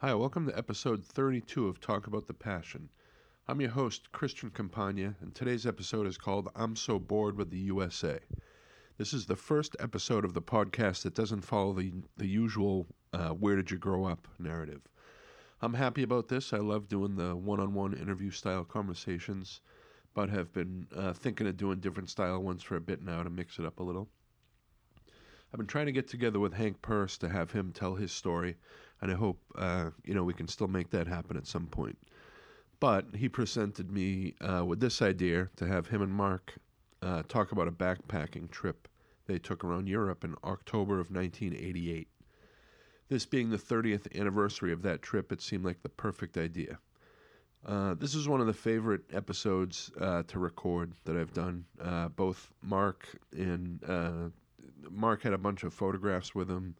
Hi, welcome to episode 32 of Talk About the Passion. I'm your host, Christian Campagna, and today's episode is called I'm So Bored with the USA. This is the first episode of the podcast that doesn't follow the, the usual uh, Where Did You Grow Up narrative. I'm happy about this. I love doing the one on one interview style conversations, but have been uh, thinking of doing different style ones for a bit now to mix it up a little. I've been trying to get together with Hank Purse to have him tell his story, and I hope uh, you know we can still make that happen at some point. But he presented me uh, with this idea to have him and Mark uh, talk about a backpacking trip they took around Europe in October of 1988. This being the 30th anniversary of that trip, it seemed like the perfect idea. Uh, this is one of the favorite episodes uh, to record that I've done. Uh, both Mark and Mark had a bunch of photographs with him.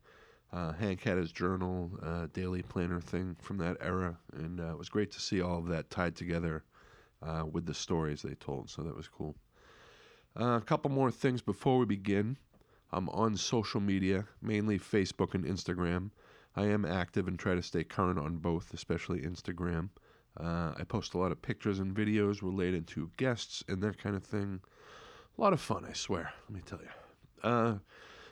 Uh, Hank had his journal, uh, daily planner thing from that era, and it was great to see all of that tied together with the stories they told. So that was cool. a couple more things before we begin. I'm on social media, mainly Facebook and Instagram. I am active and try to stay current on both, especially Instagram. Uh, I post a lot of pictures and videos related to guests and that kind of thing. A lot of fun, I swear, let me tell you.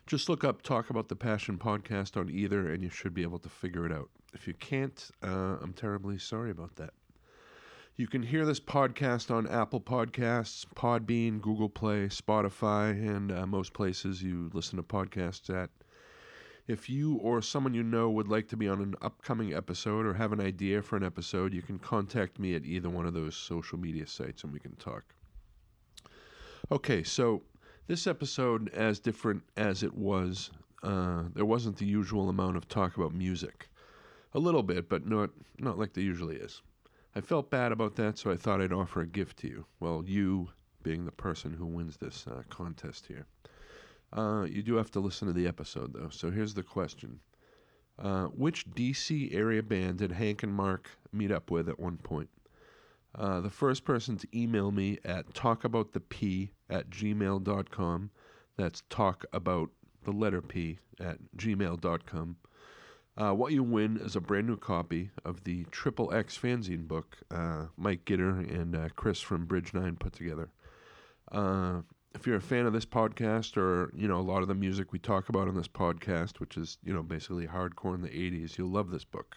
Just look up Talk About the Passion podcast on either, and you should be able to figure it out. If you can't, uh, I'm terribly sorry about that. You can hear this podcast on Apple Podcasts, Podbean, Google Play, Spotify, and uh, most places you listen to podcasts at. If you or someone you know would like to be on an upcoming episode or have an idea for an episode, you can contact me at either one of those social media sites and we can talk. Okay, so this episode, as different as it was, uh, there wasn't the usual amount of talk about music. A little bit, but not not like there usually is. I felt bad about that, so I thought I'd offer a gift to you. Well, you being the person who wins this uh, contest here. Uh, you do have to listen to the episode, though. So here's the question uh, Which DC area band did Hank and Mark meet up with at one point? Uh, the first person to email me at talkaboutthep at gmail.com. That's talk about the letter P at gmail.com. Uh, what you win is a brand new copy of the Triple X fanzine book uh, Mike Gitter and uh, Chris from Bridge Nine put together. Uh, if you're a fan of this podcast, or you know a lot of the music we talk about on this podcast, which is you know basically hardcore in the '80s, you'll love this book.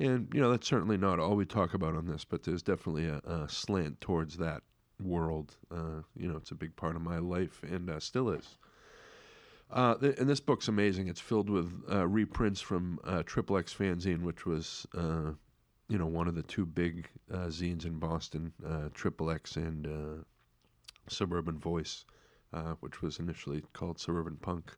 And you know that's certainly not all we talk about on this, but there's definitely a, a slant towards that world. Uh, you know, it's a big part of my life and uh, still is. Uh, th- and this book's amazing. It's filled with uh, reprints from uh, Triple X Fanzine, which was, uh, you know, one of the two big zines in Boston, Triple X and Suburban Voice, which was initially called Suburban Punk.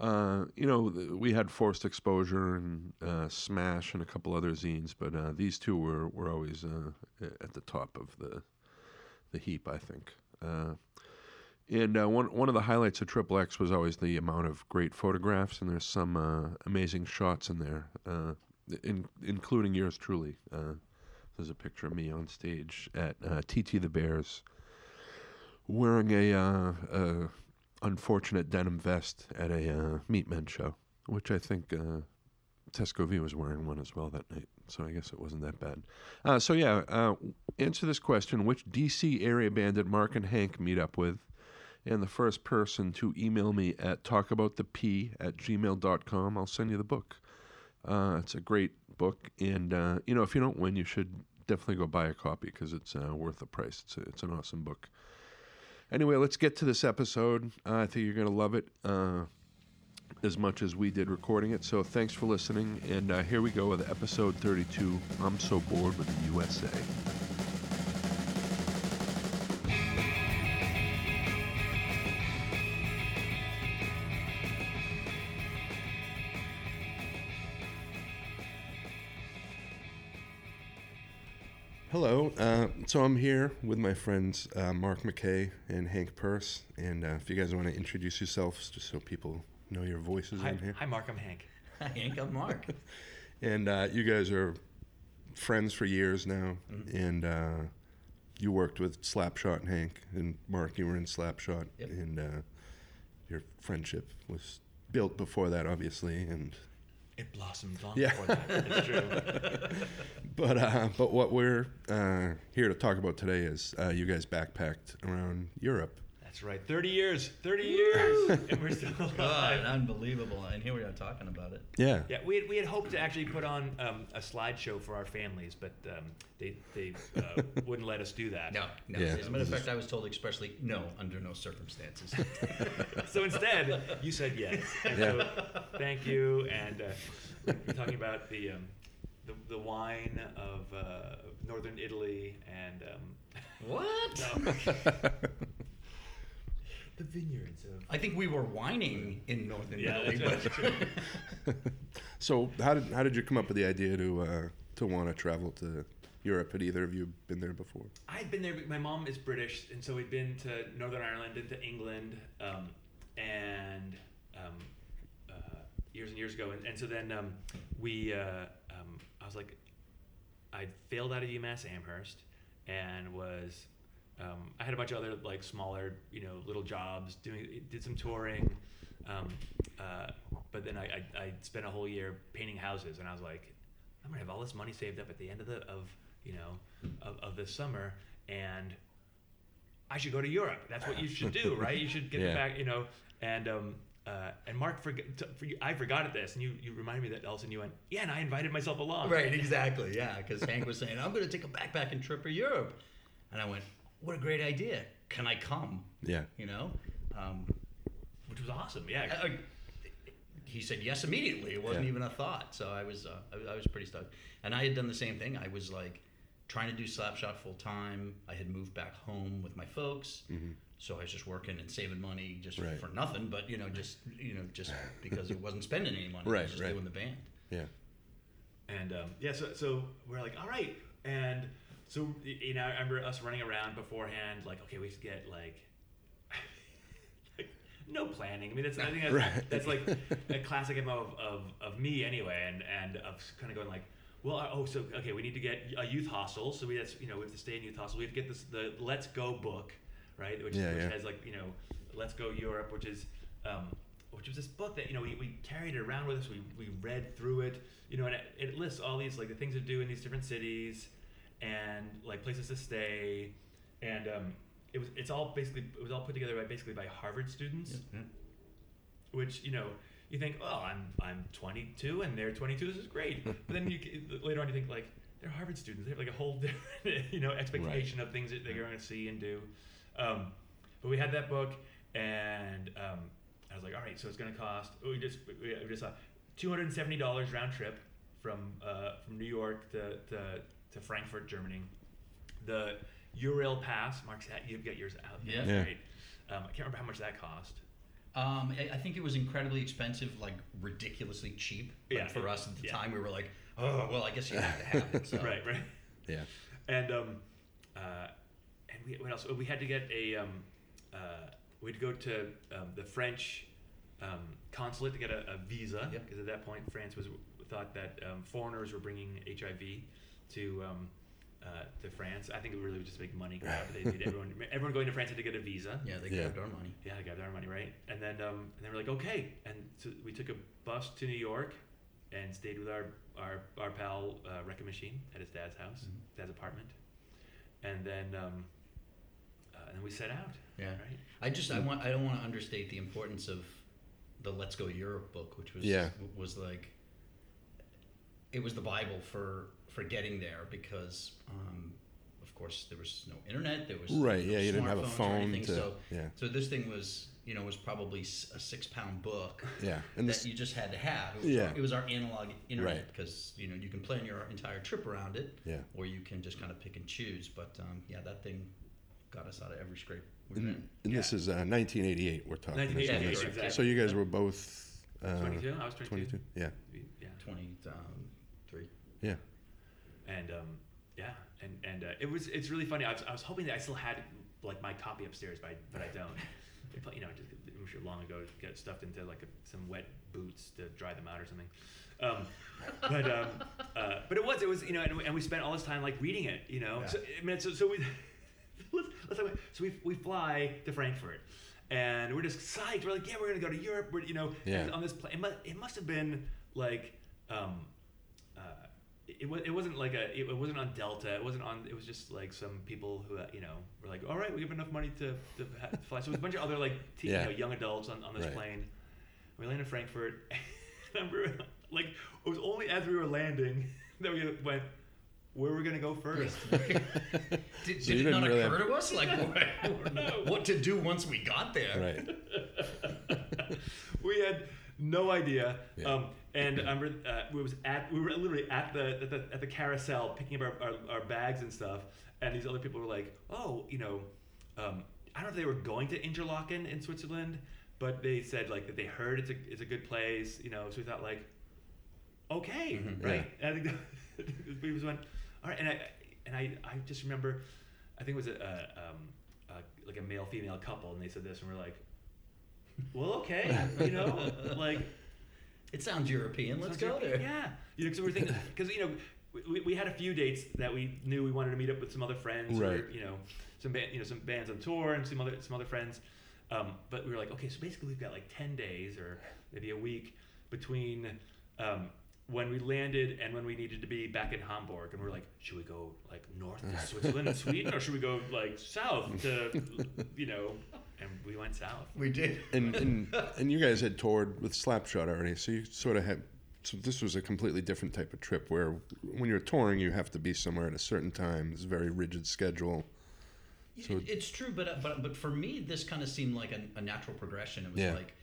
You know, we had Forced Exposure and Smash and a couple other zines, but these two were, were always at the top of the the heap, I think. And uh, one one of the highlights of Triple X was always the amount of great photographs, and there's some uh, amazing shots in there, uh, in, including yours truly. Uh, there's a picture of me on stage at TT uh, the Bears, wearing a, uh, a, unfortunate denim vest at a Meatmen show, which I think Tesco Vee was wearing one as well that night. So I guess it wasn't that bad. so yeah, answer this question: Which DC area band did Mark and Hank meet up with? and the first person to email me at talkaboutthep at gmail.com, I'll send you the book. Uh, it's a great book, and uh, you know if you don't win, you should definitely go buy a copy because it's uh, worth the price. It's a, it's an awesome book. Anyway, let's get to this episode. I think you're gonna love it uh, as much as we did recording it. So thanks for listening, and uh, here we go with episode 32. I'm so bored with the USA. Hello. Uh, so I'm here with my friends uh, Mark McKay and Hank Purse. And uh, if you guys want to introduce yourselves, just so people know your voices hi, in here. Hi, Mark. I'm Hank. Hi, Hank. I'm Mark. and uh, you guys are friends for years now. Mm-hmm. And uh, you worked with Slapshot and Hank. And Mark, you were in Slapshot. Yep. And uh, your friendship was built before that, obviously. And It blossomed long Yeah. before that. It's true. But uh, but what we're uh, here to talk about today is uh, you guys backpacked around Europe. That's right. 30 years. 30 years. and we're still God, alive. unbelievable. And here we are talking about it. Yeah. Yeah, we had, we had hoped to actually put on um, a slideshow for our families, but um, they, they uh, wouldn't let us do that. No, no. Yeah. As a matter of fact, I was told expressly, no, under no circumstances. So instead, you said yes. And so, thank you. And uh, we're talking about the, um, the, the wine of uh, northern Italy and um, what? no, the vineyards of. I think we were whining in northern Yeah, Italy, but. So how did how did you come up with the idea to uh, to want to travel to Europe? Had either of you been there before? I'd been there. My mom is British, and so we'd been to Northern Ireland, into England, um, and um, uh, years and years ago. And, and so then um, we, uh, um, I was like, I failed out of UMass Amherst, and was, um, I had a bunch of other like smaller, you know, little jobs. Doing did some touring, um, uh, but then I, I I spent a whole year painting houses, and I was like, I'm gonna have all this money saved up at the end of the of you know of, of this summer, and I should go to Europe. That's what you should do, right? You should get Yeah. back, you know. And um, uh, and Mark, forg t- for you, I forgot at this, and you you reminded me that all of a sudden you went, yeah, and I invited myself along. right, exactly, yeah. Because Hank was saying, I'm going to take a backpacking trip to Europe, and I went, what a great idea. Can I come? Yeah. You know. Um, which was awesome. Yeah. I- I- he said yes immediately. It wasn't Yeah. even a thought. So I was, uh, I, was- I was pretty stoked. And I had done the same thing. I was like trying to do Slapshot full time. I had moved back home with my folks, so I was just working and saving money just Mm-hmm. Right. for nothing. But you know, just you know, just because it wasn't spending any money. I Right, was just right. doing the band. Yeah. And um, yeah, so, so we're like, all right. And so, you know, I remember us running around beforehand, like, okay, we should get like, like no planning. I mean, that's, I think that's, Right. that's like a classic MO of, of, of me anyway. And, and of kind of going like, well, oh, so, okay, we need to get a youth hostel. So we, that's, you know, we have to stay in youth hostel. We have to get this, the Let's Go book, right? Which, Yeah, which yeah. has like, you know, Let's Go Europe, which is, um, which was this book that you know we, we carried it around with us. We, we read through it, you know, and it, it lists all these like the things to do in these different cities, and like places to stay, and um, it was it's all basically it was all put together by basically by Harvard students, which you know you think oh I'm I'm 22 and they're 22 this is great, but then you later on you think like they're Harvard students. They have like a whole different you know expectation of things that they're going to see and do, um, but we had that book and um, I was like, all right, so it's going to cost. We just we, we just saw two hundred and seventy dollars round trip from uh, from New York to, to to Frankfurt, Germany. The Eurail Pass, Mark's hat. You've got yours out. Yeah. That's Yeah. Great. Um, I can't remember how much that cost. Um, I, I think it was incredibly expensive, like ridiculously cheap. But Yeah, for it- us at the yeah. time, we were like, oh well, I guess you have to have it. So. Right, right. Yeah. And um, uh, and we what else? We had to get a um, uh, we'd go to um, the French um, consulate to get a, a visa Yep. because at that point France was thought that um, foreigners were bringing HIV to um, uh, to France. I think it really was just a big money grab. They made everyone everyone going to France had to get a visa. Yeah, they Yeah. our money. Yeah, they got their money right, and then um, and they were like, okay, and so we took a bus to New York, and stayed with our our, our pal uh, Wrecking Machine at his dad's house, dad's apartment, and then um, uh, and then we set out. Yeah. Right. I just I want I don't want to understate the importance of the Let's Go Europe book, which was Yeah. was like it was the Bible for for getting there because um, of course there was no internet, there was Right. no Yeah. You didn't have a smartphones or phone anything, to. so yeah. so this thing was you know was probably a six pound book Yeah. And that this. you just had to have. It was, Yeah. it was our analog internet Right. because you know you can plan your entire trip around it, Yeah. or you can just kind of pick and choose. But um, yeah, that thing got us out of every scrape. we were And, in. and this is uh, 1988. We're talking. 1988, This- exactly. So you guys were both. Uh, 22. I was 22. 22. Yeah. Yeah. Twenty um. Yeah. And um, yeah, and and uh, it was it's really funny. I was, I was hoping that I still had like my copy upstairs, but I, but I don't. They put- you know, just I'm sure long ago got stuffed into like a, some wet boots to dry them out or something. Um, but um, uh, but it was it was you know, and, we- and we spent all this time like reading it, you know. Yeah. So I mean, so, so we let's, let's talk about, so we we fly to Frankfurt. And we're just psyched. We're like, yeah, we're gonna go to Europe. We're, you know, Yeah. on this plane. It must, it must have been like um, it, wa- it wasn't like a it, wasn't on Delta. It wasn't on. It was just like some people who uh, you know were like, all right, we have enough money to, to fly. So it was a bunch of other like teen, Yeah. you know, young adults on, on this Right. plane. We landed in Frankfurt. and I remember like it was only as we were landing that we went. Where are we gonna go first? Did, did you it didn't not really occur have- to us like what, what to do once we got there? Right. we had no idea. Yeah. Um, and I remember uh, we was at we were literally at the at the, at the carousel picking up our, our, our bags and stuff. And these other people were like, "Oh, you know, um, I don't know if they were going to Interlaken in Switzerland, but they said like that they heard it's a it's a good place, you know." So we thought like, "Okay, Mhm. right." And I think we just went, "All right." And I and I, I just remember, I think it was a, a, um, a like a male female couple, and they said this, and we're like, "Well, okay, you know, like." It sounds European. Let's Sounds go European, there. Yeah, you know, because we're thinking because you know we, we had a few dates that we knew we wanted to meet up with some other friends, Right. or you know, some band, you know, some bands on tour and some other some other friends. Um, but we were like, okay, so basically we've got like ten days or maybe a week between um, when we landed and when we needed to be back in Hamburg, and we are like, should we go like north to Switzerland and Sweden, or should we go like south to, you know? And we went south. We did. and, and and you guys had toured with Slapshot already, so you sort of had. So this was a completely different type of trip where, when you're touring, you have to be somewhere at a certain time. It's a very rigid schedule. So- It- it's true, but uh, but but for me, this kind of seemed like a, a natural progression. It was Yeah. like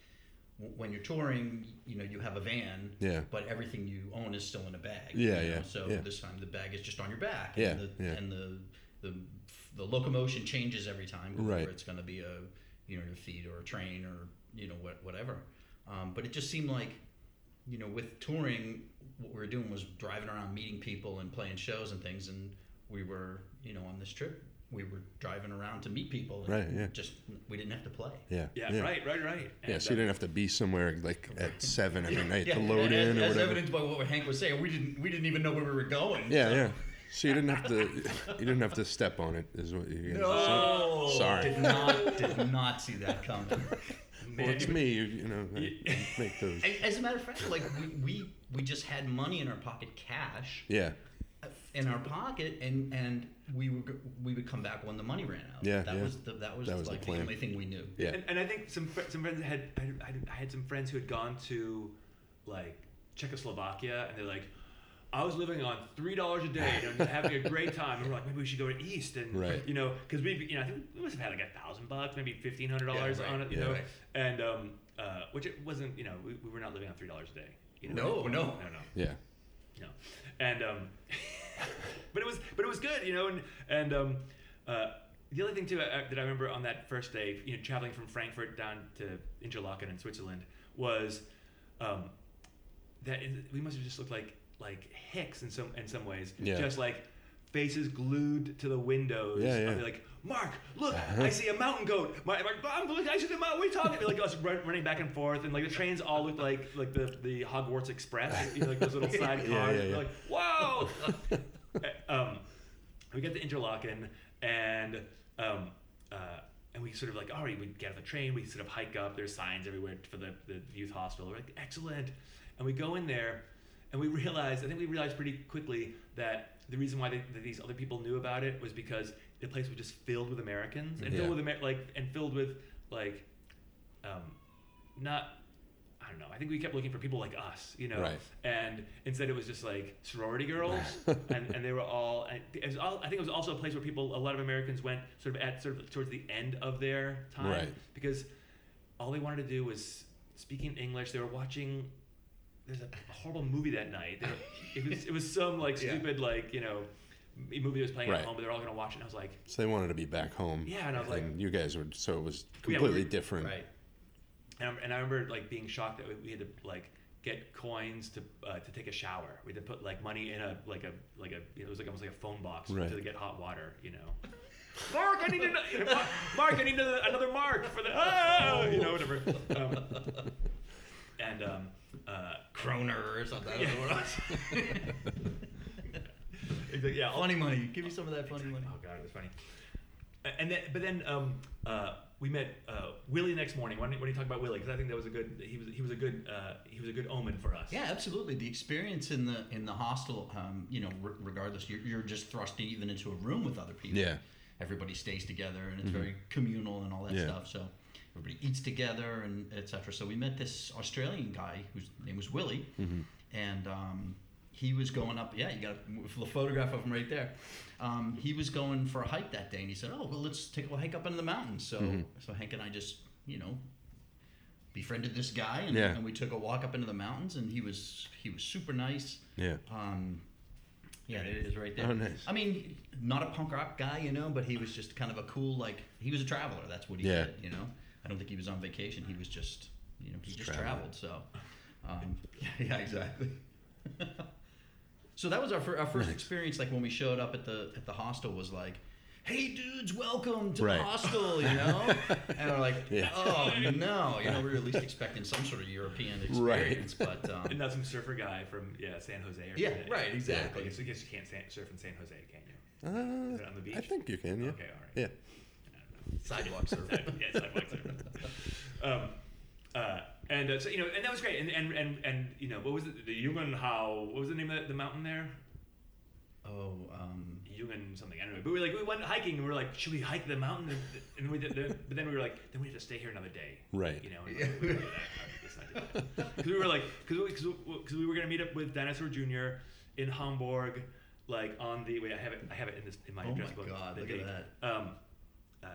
w- when you're touring, you know, you have a van, Yeah. but everything you own is still in a bag. Yeah, you know? yeah, So yeah. this time the bag is just on your back. Yeah, and the, yeah. And the the the locomotion changes every time. Right. It's going to be a you know your feet or a train or you know what whatever. Um, but it just seemed like you know with touring, what we were doing was driving around meeting people and playing shows and things, and we were you know on this trip. We were driving around to meet people. And Right, yeah. Just we didn't have to play. Yeah. Yeah, right, right, right. Yeah, And, so you uh, didn't have to be somewhere like at seven every night Yeah, to load as, in or as whatever. evidenced by what Hank was saying, we didn't we didn't even know where we were going. Yeah, so- yeah. So you didn't have to. You didn't have to step on it. Is what you guys No, said. Sorry. Did not did not see that coming. Well, it's me. You, you know, I Yeah. make those. As a matter of fact, like we, we we just had money in our pocket, cash Yeah, in our pocket, and and we would we would come back when the money ran out. Yeah, that yeah. was the, that was That was the like the, plan. only thing we knew. yeah. And, and I think some fr- some friends had I, I, I had some friends who had gone to like Czechoslovakia and they're like, I was living on three dollars a day and having a great time. And we're like, maybe we should go to East and Right. you know because we you know I think we must have had like a thousand bucks, maybe fifteen hundred dollars Yeah, right. on it, you Yeah. know, Right. and um uh, which it wasn't you know we, we were not living on three dollars a day. You know? No, no. no, no. Yeah. No, and um, but it was but it was good, you know, and and um, uh, the other thing too uh, that I remember on that first day, you know, traveling from Frankfurt down to Interlaken in Switzerland was um, that it- we must have just looked like like hicks in some in some ways, Yeah. just like faces glued to the windows. Yeah, yeah. the, like Mark, look, I see a mountain goat. My, my, I'm look, I see the mountain. What are you talking? Like us run, running back and forth, and like the trains all looked like like the the Hogwarts Express, you know, like those little side cars. Yeah, yeah, yeah. Like whoa. Uh, um, we get to Interlaken, and um, uh, and we sort of like, all right, we get off the train, we sort of hike up. There's signs everywhere for the, the youth hospital. We're like, excellent. And we go in there, and we realized, I think we realized pretty quickly that the reason why they, that these other people knew about it was because the place was just filled with Americans and Yeah. filled with Amer- like and filled with like, um, not. I don't know. I think we kept looking for people like us, you know, Right. and instead it was just like sorority girls, and, and they were all. It was all. I think it was also a place where people, a lot of Americans went sort of at sort of towards the end of their time, Right. because all they wanted to do was speaking English. They were watching. There's a horrible movie that night. They were, it was it was some like Yeah. stupid like you know movie that was playing Right. at home, but they're all gonna watch it. And I was like, So they wanted to be back home. Yeah, and I was like- you guys were so it was we completely were- different. Right. and, I'm- and I remember like being shocked that we- we had to like get coins to uh, to take a shower. We had to put like money in a like a like a it was like almost like a phone box Right. to get hot water. You know. Mark, I need another. Mark, I need another, another mark for the. Ah, you know, whatever. Um, and um, uh, Kroner or something. I don't know what else. exactly, yeah, all- funny money. Give me some of that funny money. Oh god, it was funny. And then, but then, um, uh, we met uh, Willie next morning. Why don't you talk about Willie, because I think that was a good. He was he was a good uh, he was a good omen for us. Yeah, absolutely. The experience in the in the hostel, um, you know, r- regardless, you're, you're just thrust even into a room with other people. Yeah. Everybody stays together, and it's very communal and all that Yeah. stuff. So everybody eats together and etc. So we met this Australian guy whose name was Willie, and um, he was going up. Yeah, you got a photograph of him right there. Um, he was going for a hike that day, and he said, "Oh, well, let's take a hike up into the mountains." So so Hank and I just you know befriended this guy and, Yeah. and we took a walk up into the mountains and he was he was super nice Yeah. um yeah it is right there Oh, nice. i mean not a punk rock guy you know but he was just kind of a cool like he was a traveler that's what he Yeah. did you know i don't think he was on vacation he was just you know he Just just, traveling. traveled so um yeah, yeah exactly so that was our, fir- our first Nice. experience like when we showed up at the at the hostel was like hey dudes welcome to Right. the hostel you know and we're like Yeah. oh no you know we were at least expecting some sort of european experience but um, And not some surfer guy from yeah San Jose. Or Yeah, something. right, exactly. I guess, I guess you can't surf in San Jose, can you? Uh, Is it on the beach? I think you can. Yeah. Okay, all right. Yeah. Sidewalk surf yeah, sidewalk surfing. Um, uh, and uh, so you know, and that was great. And and and, and you know, what was it? The Jungenhau. What was the name of the, the mountain there? oh um Jungen something. I don't know. But we were like, we went hiking, and we were like, should we hike the mountain? And, and we did. But then we were like, then we have to stay here another day. Right. You know. And we were like, "Let's not do that." Because we were like, because we, cause we were gonna meet up with Dinosaur Jr. in Hamburg, like on the wait, I have it, I have it in this in my Oh address my book. God, the look at that. Um, uh,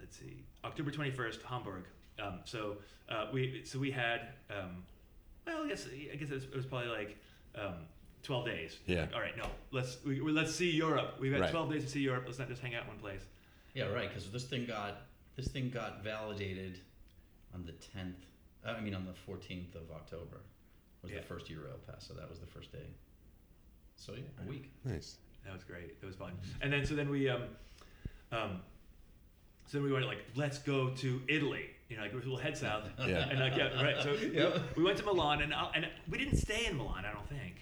let's see, October twenty first, Hamburg. Um, so uh, we so we had um, well, I guess I guess it was, it was probably like um, twelve days. Yeah. Like, all right, no, let's we, we- let's see Europe. We've got Right. twelve days to see Europe. Let's not just hang out in one place. yeah right because this thing got this thing got validated on the 10th i mean on the 14th of october was Yeah. the first euro pass so that was the first day so yeah a week Nice. That was great. That was fun. And then so then we um, um, so then we went like let's go to Italy. You know, like we'll head south. Yeah. And like yeah, right. So Yep. we went to Milan, and uh, and we didn't stay in Milan. I don't think.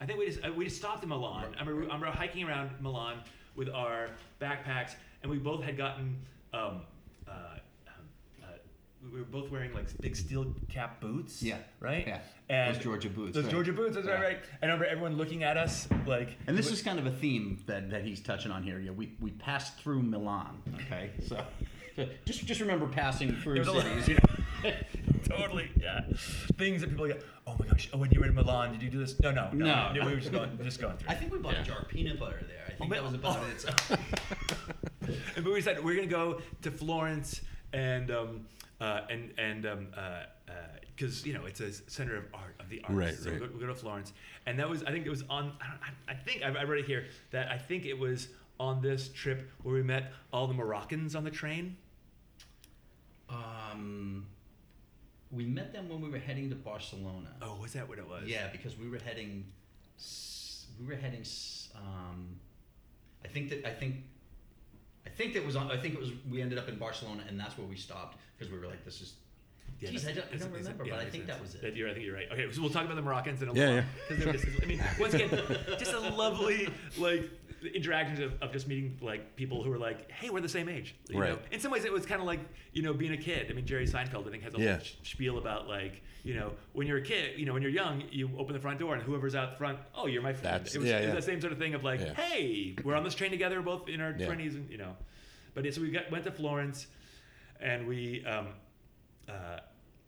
I think we just uh, we just stopped in Milan. I remember, I remember hiking around Milan with our backpacks, and we both had gotten. Um, we were both wearing like big steel cap boots. Yeah. Right. Yeah. And Those Georgia boots, Those right. Georgia boots. That's right. Yeah. Right. And I remember everyone looking at us like. and this is kind of a theme that, that he's touching on here. Yeah, we, we passed through Milan. Okay, so, so just just remember passing through There's a lot- cities. You know? totally, yeah. Things that people go, oh my gosh, oh, when you were in Milan, did you do this? No, no, no. No. we were just going, just going through. I think we bought Yeah. a jar of peanut butter there. I think Oh, that was man. about it. So. And but we said we're gonna go to Florence and um, uh, and and um, uh, because you know it's a center of art of the arts. Right, so right. We, go, we go to Florence, and that was I think it was on. I, I, I think I, I read it here that I think it was on this trip where we met all the Moroccans on the train. Um, we met them when we were heading to Barcelona. Oh, was that what it was? Yeah, because we were heading. We were heading. Um, I think that I think. I think that was on. I think it was. We ended up in Barcelona, and that's where we stopped because we were like, "This is." Yeah, Geez, I don't, I don't that's- remember, yeah, but I think sense. that was it. That you're, I think you're right. Okay, so we'll talk about the Moroccans in a Yeah, little yeah. Because I mean, once again, just a lovely like interactions of, of just meeting like people who are like, hey, we're the same age. You Right. Know? In some ways, it was kind of like you know being a kid. I mean, Jerry Seinfeld I think has a Yeah. whole spiel about like you know when you're a kid, you know when you're young, you open the front door and whoever's out front, oh, you're my friend. That's- it was, yeah, it was yeah. that same sort of thing of like, Yeah. hey, we're on this train together, we're both in our twenties, and you know. But yeah, so we got, went to Florence, and we. Um, uh,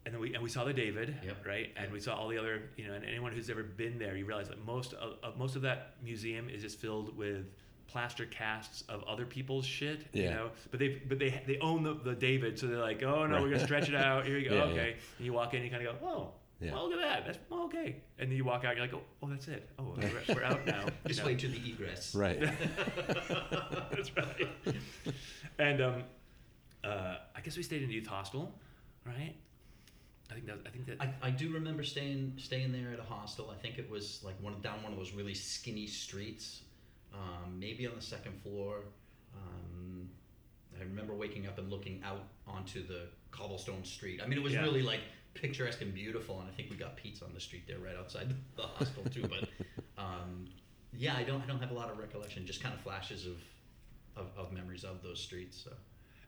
and then we and we saw the David, Yep. right? And we saw all the other, you know, and anyone who's ever been there, you realize that most of, of most of that museum is just filled with plaster casts of other people's shit, you know. But they but they they own the, the David, so they're like, oh no, we're gonna stretch it out. Here you go, Yeah, okay. yeah. And you walk in, you kind of go, oh. Yeah. Well, look at that. That's well, okay. And then you walk out, you're like, oh, oh that's it. Oh, we're, we're out now. you Just know. wait to the egress. Right. That's right. And um, uh, I guess we stayed in youth hostel, right? I think that I think that I, I do remember staying staying there at a hostel. I think it was like one down one of those really skinny streets, um, maybe on the second floor. Um, I remember waking up and looking out onto the cobblestone street. I mean, it was Yeah. really like picturesque and beautiful. And I think we got pizza on the street there, right outside the hostel too. But um, yeah, I don't I don't have a lot of recollection. Just kind of flashes of of, of memories of those streets. So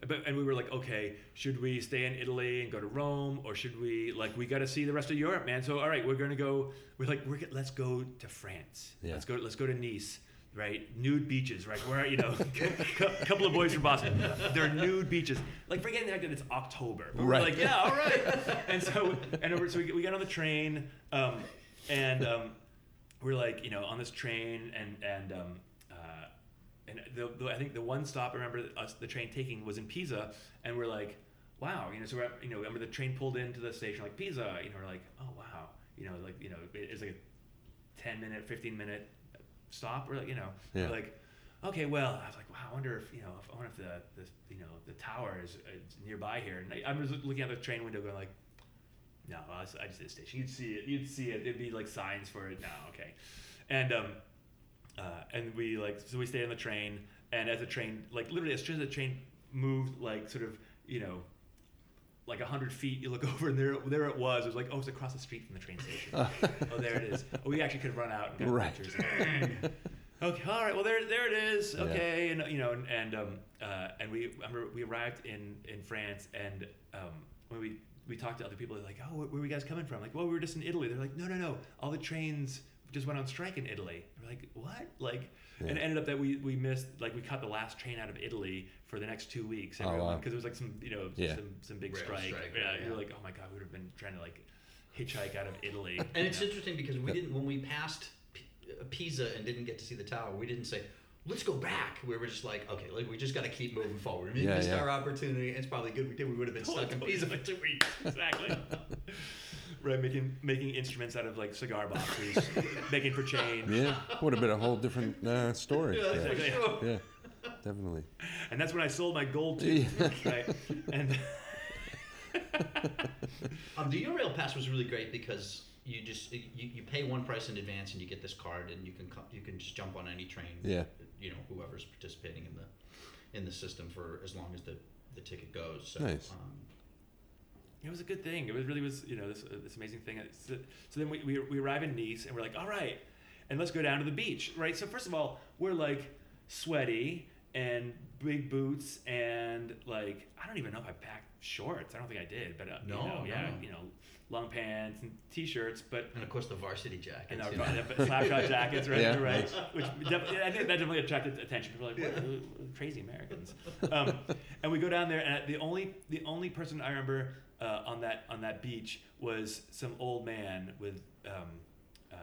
but and we were like, okay, should we stay in Italy and go to Rome, or should we like we got to see the rest of Europe, man? So all right, we're gonna go. We're like, we're let's go to France. Yeah. Let's go. Let's go to Nice. Right, nude beaches. Right, where you know, a couple of boys from Boston. They're nude beaches. Like forgetting the fact that it's October. But Right. We're like, yeah, all right. and so and so we, we got on the train, um, and um, we're like, you know, on this train, and and um, and the, the, I think the one stop I remember us the train taking was in Pisa, and we're like, wow, you know, so we're, at- you know, remember the train pulled into the station like Pisa, you know, we're like, oh wow, you know, like you know, it- it's like a ten minute, fifteen minute stop, we're like, you know, Yeah. like. Okay, well, I was like, wow, I wonder if you know, if, I wonder if the, the you know the tower is, is nearby here. And I, I was looking out the train window, going like, no, I, was, I just did a station. You'd see it. You'd see it. It'd be like signs for it. No, okay. And um, uh, and we like so we stayed on the train, and as the train like literally as soon as the train moved like sort of you know like a hundred feet, you look over and there there it was. It was like oh, it's across the street from the train station. oh, there it is. Oh, we actually could have run out and got Right. pictures. okay, all right. Well, there there it is. Yeah. Okay, and you know, and, and um uh, and we I remember we arrived in in France, and um when we we talked to other people, they're like, oh, where, where were you guys coming from? Like, well, we were just in Italy. They're like, no, no, no, all the trains just went on strike in Italy. We're like, what? Like, and it ended up that we we missed like we caught the last train out of Italy for the next two weeks. Oh, wow. because it was like some you know Yeah. some some big Rail strike. strike, Yeah, yeah. you're like, oh my god, we would have been trying to like hitchhike out of Italy. And it's know? interesting because we didn't when we passed P- uh, Pisa and didn't get to see the tower. We didn't say, "Let's go back." We were just like, "Okay, like, we just got to keep moving forward." We Yeah, missed yeah. our opportunity. It's probably good we did. We would have been stuck in Totally, Pisa for two weeks. exactly. right, making making instruments out of like cigar boxes, making for change. Yeah, would have been a whole different uh, story. Yeah, Yeah, for sure. yeah, definitely. And that's when I sold my gold tooth. right, and Um, the Eurail pass was really great because you just you, you pay one price in advance and you get this card and you can co- you can just jump on any train. Yeah. You know whoever's participating in the in the system for as long as the the ticket goes. So, Nice. Um, it was a good thing. It was really was you know this uh, this amazing thing. So, so then we, we we arrive in Nice and we're like, all right, and let's go down to the beach, right? So first of all, we're like sweaty and big boots and like I don't even know if I packed shorts. I don't think I did, but uh, No, you know, yeah, no. you know, long pants and t-shirts, but and of course the varsity jackets. and our know. slapshot jackets, right? Yeah. Right. Which I think that definitely attracted attention. People were like, what, uh, crazy Americans. Um, and we go down there, and the only the only person I remember uh, on that on that beach was some old man with um, uh,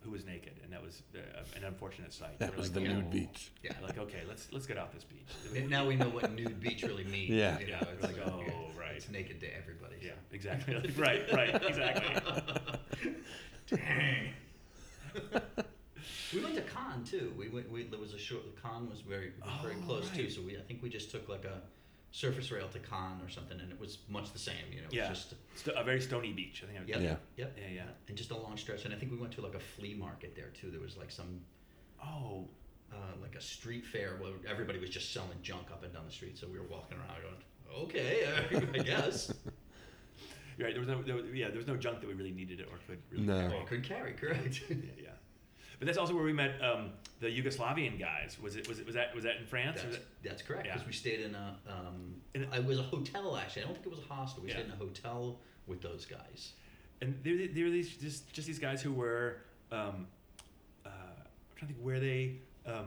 who was naked, and that was uh, an unfortunate sight. That We're was like, the oh. nude beach. Yeah. Like, okay, let's let's get off this beach. And now we know what nude beach really means. Yeah. You know, Yeah, it's like, like, oh, right. It's naked to everybody. Yeah, exactly. right, right, exactly. Dang. we went to Cannes too. We went. We, there was a short. Cannes was very was very Oh, close too. So we. I think we just took like a surface rail to Cannes or something, and it was much the same. You know. It Yeah. Was just Sto- a very stony beach. I think. I would yep, Yeah. Yep. Yeah, yeah. And just a long stretch. And I think we went to like a flea market there too. There was like some. Oh, Uh, like a street fair where everybody was just selling junk up and down the street. So we were walking around going, okay, I guess. right. There was no, there was, yeah, there was no junk that we really needed or could really No. Or could carry, correct. yeah, yeah. But that's also where we met um, the Yugoslavian guys. Was it? Was it? Was that? Was that in France? That's, it- that's correct. Yeah. Because we stayed in a. Um, In it was a hotel actually. I don't think it was a hostel. We Yeah. stayed in a hotel with those guys. And they were, they were these just just these guys who were. Um, uh, I'm trying to think where they. Um,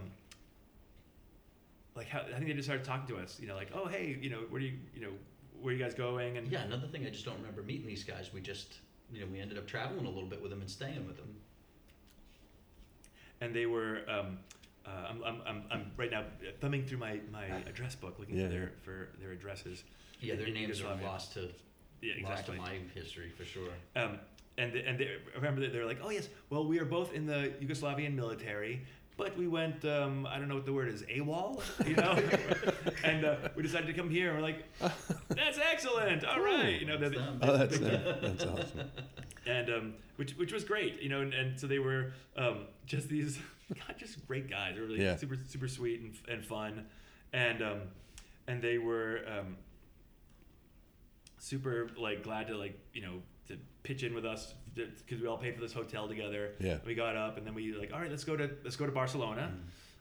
like how I think they just started talking to us. You know, like oh hey, you know where do you you know where are you guys going and Yeah. Another thing I just don't remember meeting these guys. We just you know we ended up traveling a little bit with them and staying with them. And they were. Um, uh, I'm, I'm, I'm, I'm right now thumbing through my, my address book looking Yeah, for their for their addresses. Yeah, in- their in names are lost to Yeah, lost to my history for sure. Um, and the, and they, remember that they're like, oh yes, well we are both in the Yugoslavian military, but we went, um, I don't know what the word is, AWOL, you know, and uh, we decided to come here. and We're like, that's excellent, all right, you know, That's the- them. Oh, that's that. That's awesome. And um, which which was great, you know, and, and so they were um, just these, God, just great guys. They were really Yeah. super super sweet and, and fun, and um, and they were um, super like glad to like you know to pitch in with us because we all paid for this hotel together. Yeah. We got up and then we like all right, let's go to let's go to Barcelona.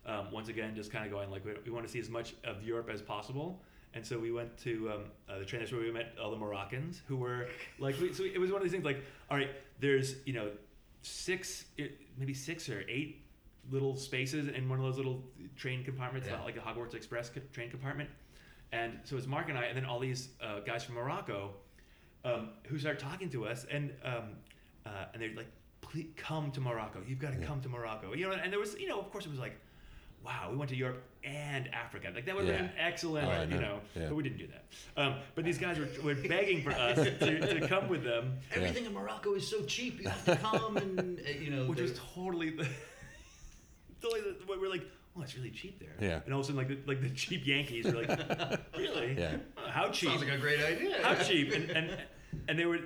Um, once again, just kind of going like we, we want to see as much of Europe as possible. And so we went to um, uh, the train. That's where we met all the Moroccans who were like. We, so it was one of these things like, all right, there's you know six, maybe six or eight little spaces in one of those little train compartments, Yeah. not like a Hogwarts Express co- train compartment. And so it's Mark and I, and then all these uh, guys from Morocco um, who start talking to us, and um, uh, and they're like, "Please come to Morocco. You've got to Yeah. come to Morocco." You know, and there was, you know, of course, it was like, "Wow, we went to Europe and Africa. Like that would have Yeah. been excellent." Oh, I you know. know, Yeah. but we didn't do that. Um, but these guys were, were begging for us to, to come with them, Everything in Morocco is so cheap. You have to come and uh, you know. which they- was totally the, totally the, what we're like. Oh, it's really cheap there. Yeah. And all of a sudden, like the, like the cheap Yankees were like, "Really? Yeah. Uh, How cheap? sounds like a great idea. how cheap and, and and they were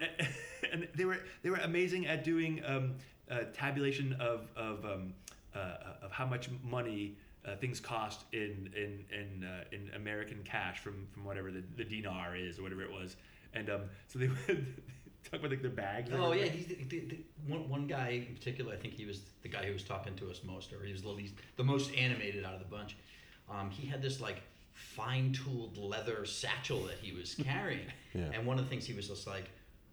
and they were they were amazing at doing um, uh, tabulation of of um, uh, of how much money uh, things cost in in in uh, in American cash from from whatever the, the dinar is or whatever it was and um, so they would talk about like their bags. Oh yeah, he's the, the, the, one, one guy in particular. I think he was the guy who was talking to us most, or he was the least, the most animated out of the bunch. Um, he had this like fine-tooled leather satchel that he was carrying, Yeah. and one of the things he was just like,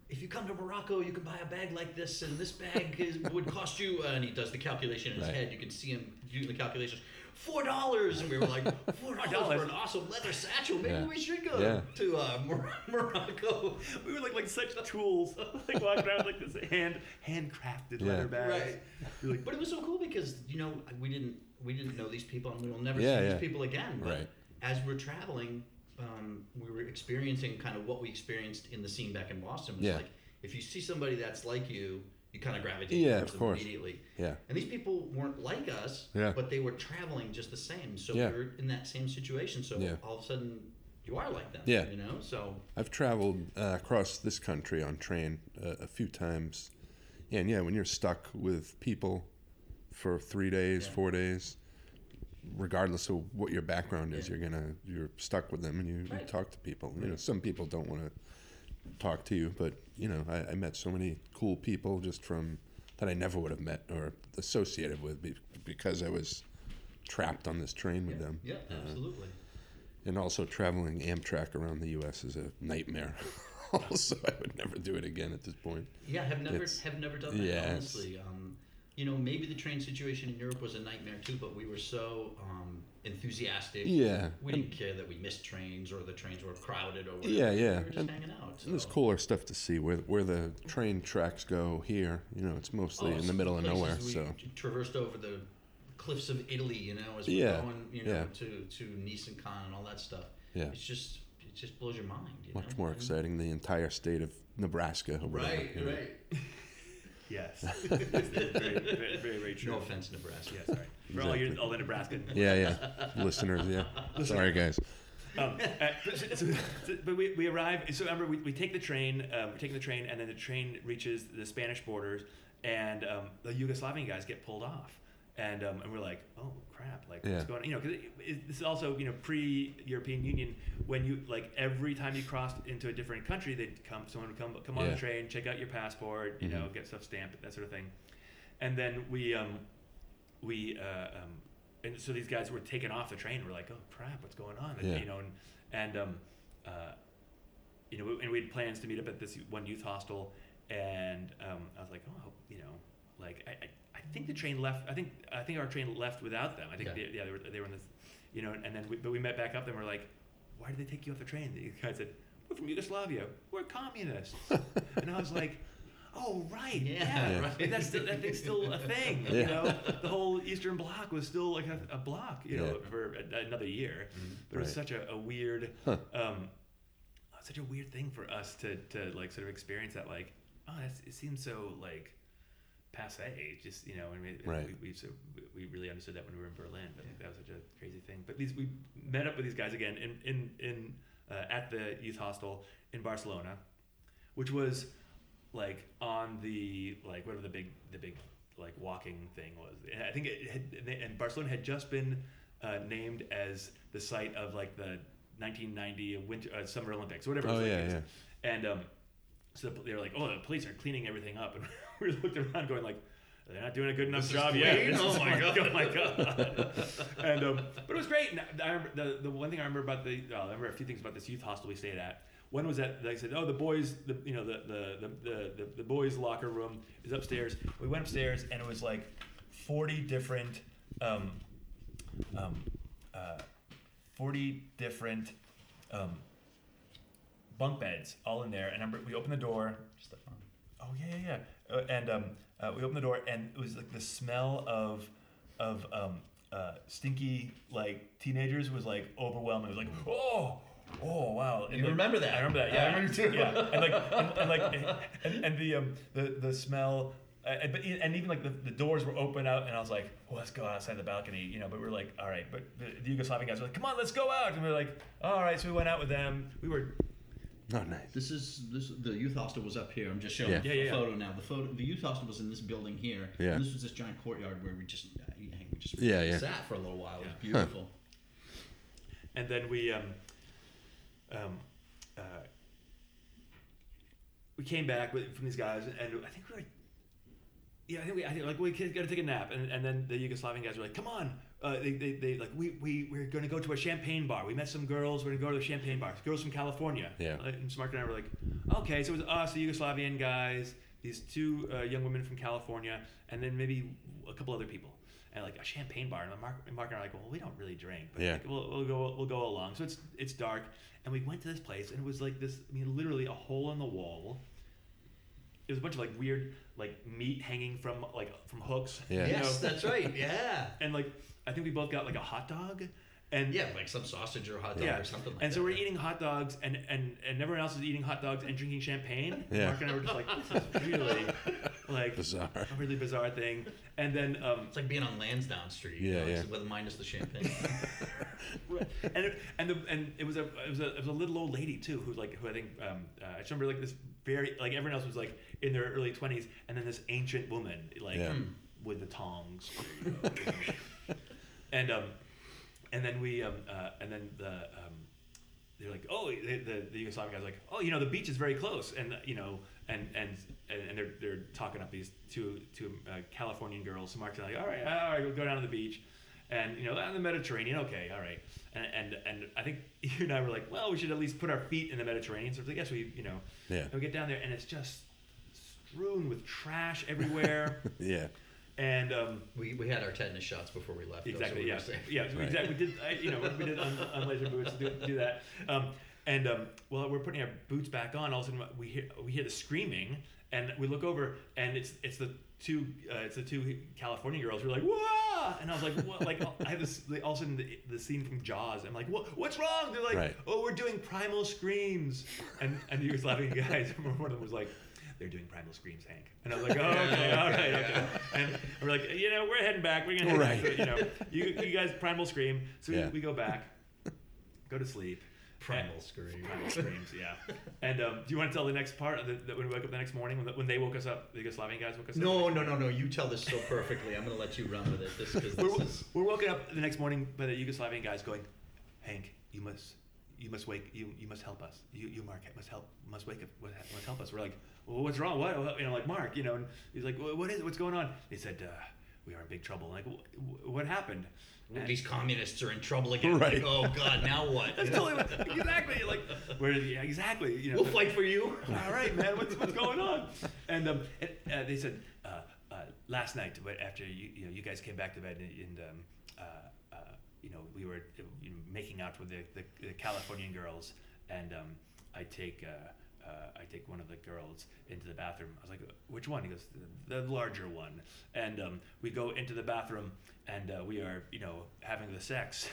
"If you come to Morocco, you can buy a bag like this, and this bag is, would cost you." Uh, and he does the calculation in his Right. head. You can see him doing the calculations. Four dollars, and we were like, four dollars for an awesome leather satchel. Maybe Yeah. we should go Yeah. to uh, Mor- Morocco. we were like like such tools, like walking around like this hand handcrafted Yeah. leather bags. Right. Like, But it was so cool because you know we didn't we didn't know these people and we will never see these people again. But Right. as we're traveling, um, we were experiencing kind of what we experienced in the scene back in Boston. Was Yeah. like if you see somebody that's like you, you kind of gravitate Yeah, towards of course. immediately. Yeah. And these people weren't like us, Yeah. but they were traveling just the same. So Yeah. we were in that same situation. So Yeah. all of a sudden, you are like them. Yeah. You know. So I've traveled uh, across this country on train uh, a few times, and yeah, when you're stuck with people for three days, Yeah. four days, regardless of what your background is, Yeah. you're gonna you're stuck with them, and you, you talk to people. You know, some people don't want to talk to you, but you know, I, I met so many cool people just from that I never would have met or associated with be, because I was trapped on this train with them. yeah, Uh, absolutely. and also traveling Amtrak around the U.S. is a nightmare. also, I would never do it again at this point. Yeah, have never It's- have never done that yeah, honestly. Um, you know, maybe the train situation in Europe was a nightmare too, but we were so um, enthusiastic. Yeah, We didn't care that we missed trains or the trains were crowded or whatever. Yeah, yeah, We were just and- hanging out. and there's cooler stuff to see where where the train tracks go here. You know, it's mostly Oh, in the middle of nowhere. We So traversed over the cliffs of Italy, you know, as we're Yeah, going, you know, yeah. to to Nice and Cannes and all that stuff. yeah, It's just it just blows your mind. You much know? more exciting. The entire state of Nebraska. Or whatever, Right, you know. right. yes, very, very, very, very true. No offense, Nebraska. Yeah, sorry. For all, your, all the Nebraskan Yeah, yeah, listeners. Yeah, sorry guys. Um, uh, but, so- so- so- but we, we arrive. So remember, we, we take the train. Um, we're taking the train, and then the train reaches the Spanish borders, and um, the Yugoslavian guys get pulled off, and um, and we're like, oh crap, like Yeah. what's going on? You know, because this is also you know pre-European Union when you like every time you crossed into a different country, they'd come someone would come come on Yeah. the train, check out your passport, you know, Mhm. get stuff stamped, that sort of thing, and then we um, we uh, um, and so these guys were taken off the train. We're like, oh crap, what's going on? And, Yeah. You know, and and um, uh, you know, and we had plans to meet up at this one youth hostel, and um, I was like, oh, you know, like I, I, I think the train left. I think I think our train left without them. I think Yeah. they, yeah, they were they were in this, you know, and then we, but we met back up. and we're like, why did they take you off the train? The guy said, we're from Yugoslavia. We're communists. and I was like. Oh right, Yeah, yeah, right. Like, that's still, that thing's still a thing. Yeah. You know, the whole Eastern Bloc was still like a, a block. You know, Yeah. for a, another year. But it was such a, a weird, Huh. um, such a weird thing for us to, to like sort of experience that. Like, oh, that's, it seems so like passe. Just you know, I mean, Right. we, we so we really understood that when we were in Berlin. But that was such a crazy thing. But these we met up with these guys again in in in uh, at the youth hostel in Barcelona, which was like on the like whatever the big the big like walking thing was. And I think it had and Barcelona had just been uh, named as the site of like the 1990 Winter uh, Summer Olympics, whatever. it Oh was yeah, like. yeah. And um, so they were like, "Oh, the police are cleaning everything up," and we looked around, going like, they're not doing a good enough This job yet. This Oh my God. Oh my god! and um, but it was great. And I remember, the the one thing I remember about the oh, I remember a few things about this youth hostel we stayed at. One was that they said, "Oh, the boys, the you know the the the the, the, the boys' locker room is upstairs." We went upstairs and it was like forty different, um, um, uh, forty different um, bunk beds all in there. And I remember we opened the door. Stefan. Oh yeah, yeah, yeah. Uh, and um, uh, we opened the door, and it was like the smell of of um, uh, stinky like teenagers was like overwhelming. It was like oh. Oh wow! And You like- remember that? I remember that. Yeah, I remember too. Yeah, and like, and, and like, and, and the um, the the smell, uh, and, but and even like the, the doors were open out, and I was like, well, let's go outside the balcony, you know. But we are like, all right. But the, the Yugoslavian guys were like, come on, let's go out, and we are like, all right. So we went out with them. We were Oh, nice. This is this. The youth hostel was up here. I'm just showing Yeah. a Yeah, yeah, yeah. photo now. The photo. The youth hostel was in this building here. Yeah. And this was this giant courtyard where we just I think we just Yeah, yeah. sat for a little while. It was Yeah. beautiful. and then we um, um, uh, we came back with, from these guys, and I think we were, yeah, I think we, I think like we got to take a nap, and, and then the Yugoslavian guys were like, "Come on." Uh, they, they, they like we we we're going to go to a champagne bar. We met some girls. We're going to go to the champagne bar. Girls from California. Yeah. Uh, And Mark and I were like, okay. So it was us, the Yugoslavian guys, these two uh, young women from California, and then maybe a couple other people. And like a champagne bar, and Mark, and Mark and I are like, well, we don't really drink, but Yeah. like, we'll, we'll go we'll go along. So it's it's dark, and we went to this place, and it was like this. I mean, literally a hole in the wall. It was a bunch of like weird like meat hanging from like from hooks. Yeah. Yes, know? that's right. Yeah. And like I think we both got like a hot dog, and Yeah, like some sausage or hot dog yeah, or something like and that. so we're eating hot dogs, and, and and everyone else is eating hot dogs and drinking champagne. Yeah. Mark and I were just like, this is really like Bizarre. a really bizarre thing. And then um, It's like being on Lansdowne Street. Yeah, you know, yeah. except With minus the champagne. and it, and the and it was a it was a it was a little old lady too who like who I think um, uh, I just remember like this very like everyone else was like in their early twenties, and then this ancient woman like Yeah. with the tongs, and um and then we um uh, and then the um they're like oh the, the the Yugoslavian guy's like oh you know the beach is very close and you know and and and, and they're they're talking up these two two uh, Californian girls. So Mark's like all right all right we'll go down to the beach. And you know, on the Mediterranean, okay, all right, and and and I think you and I were like, well, we should at least put our feet in the Mediterranean. So I guess we, you know, Yeah. and we get down there, and it's just strewn with trash everywhere, Yeah. And um, we, we had our tetanus shots before we left. though, so exactly, we yeah, were safe. yeah, Right. exactly. We did, I, you know, we did on, on laser boots do, do that, um, and um, while we're putting our boots back on, all of a sudden we hear we hear the screaming, and we look over, and it's it's the two uh, it's the two California girls We're like, "Whoa!" and I was like, "What?" Like I have this like, all of a sudden the, the scene from Jaws. I'm like, "What? What's wrong?" They're like, Right. "Oh, we're doing primal screams," and and he was laughing. Guys, one of them was like. They're doing primal screams, Hank. And I was like, oh, okay, all right, okay. And we're like, you know, we're heading back. We're gonna head Right. back. So, you know, you, you guys primal scream. So we, Yeah. we go back, go to sleep. Primal scream. Primal screams, yeah. And um, do you want to tell the next part of that when we woke up the next morning when, the, when they woke us up, the Yugoslavian guys woke us up? No, no, no, no. You tell this so perfectly. I'm going to let you run with it. This, cause We're, this is. we're woken up the next morning by the Yugoslavian guys going, Hank, you must, you must wake, you, you must help us. You, you, Mark, must help, must wake up, must help us. We're like, well, what's wrong? What, what? you know, like Mark, you know, and he's like, "What- what is, it? what's going on? He said, uh, we are in big trouble. Like, "Wh- what happened? And- These communists are in trouble again. Right. Like, oh God, now what? That's totally what, exactly like where yeah, exactly you know. We'll fight for you. All right, man. What's, what's going on? And um, and, uh, they said uh, uh, last night, but after you you know you guys came back to bed and, and um, uh, you know we were you know, making out with the, the, the Californian girls, and um, I take. Uh, uh, I take one of the girls into the bathroom. I was like, "Which one?" He goes, "The, the larger one." And um, we go into the bathroom, and uh, we are, you know, having the sex.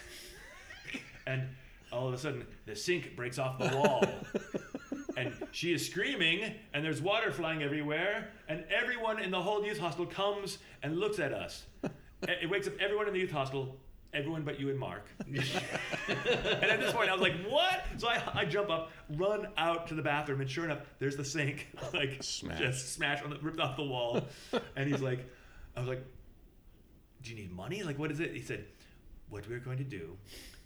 and all of a sudden, the sink breaks off the wall, and she is screaming, and there's water flying everywhere, and everyone in the whole youth hostel comes and looks at us. It wakes up everyone in the youth hostel, everyone but you and Mark. and at this point, I was like, "What?" So I, I jump up, run out to the bathroom, and sure enough, there's the sink, like Smash. just smashed on the, ripped off the wall. And he's like, "I was like, do you need money? Like, what is it?" He said, "What we're going to do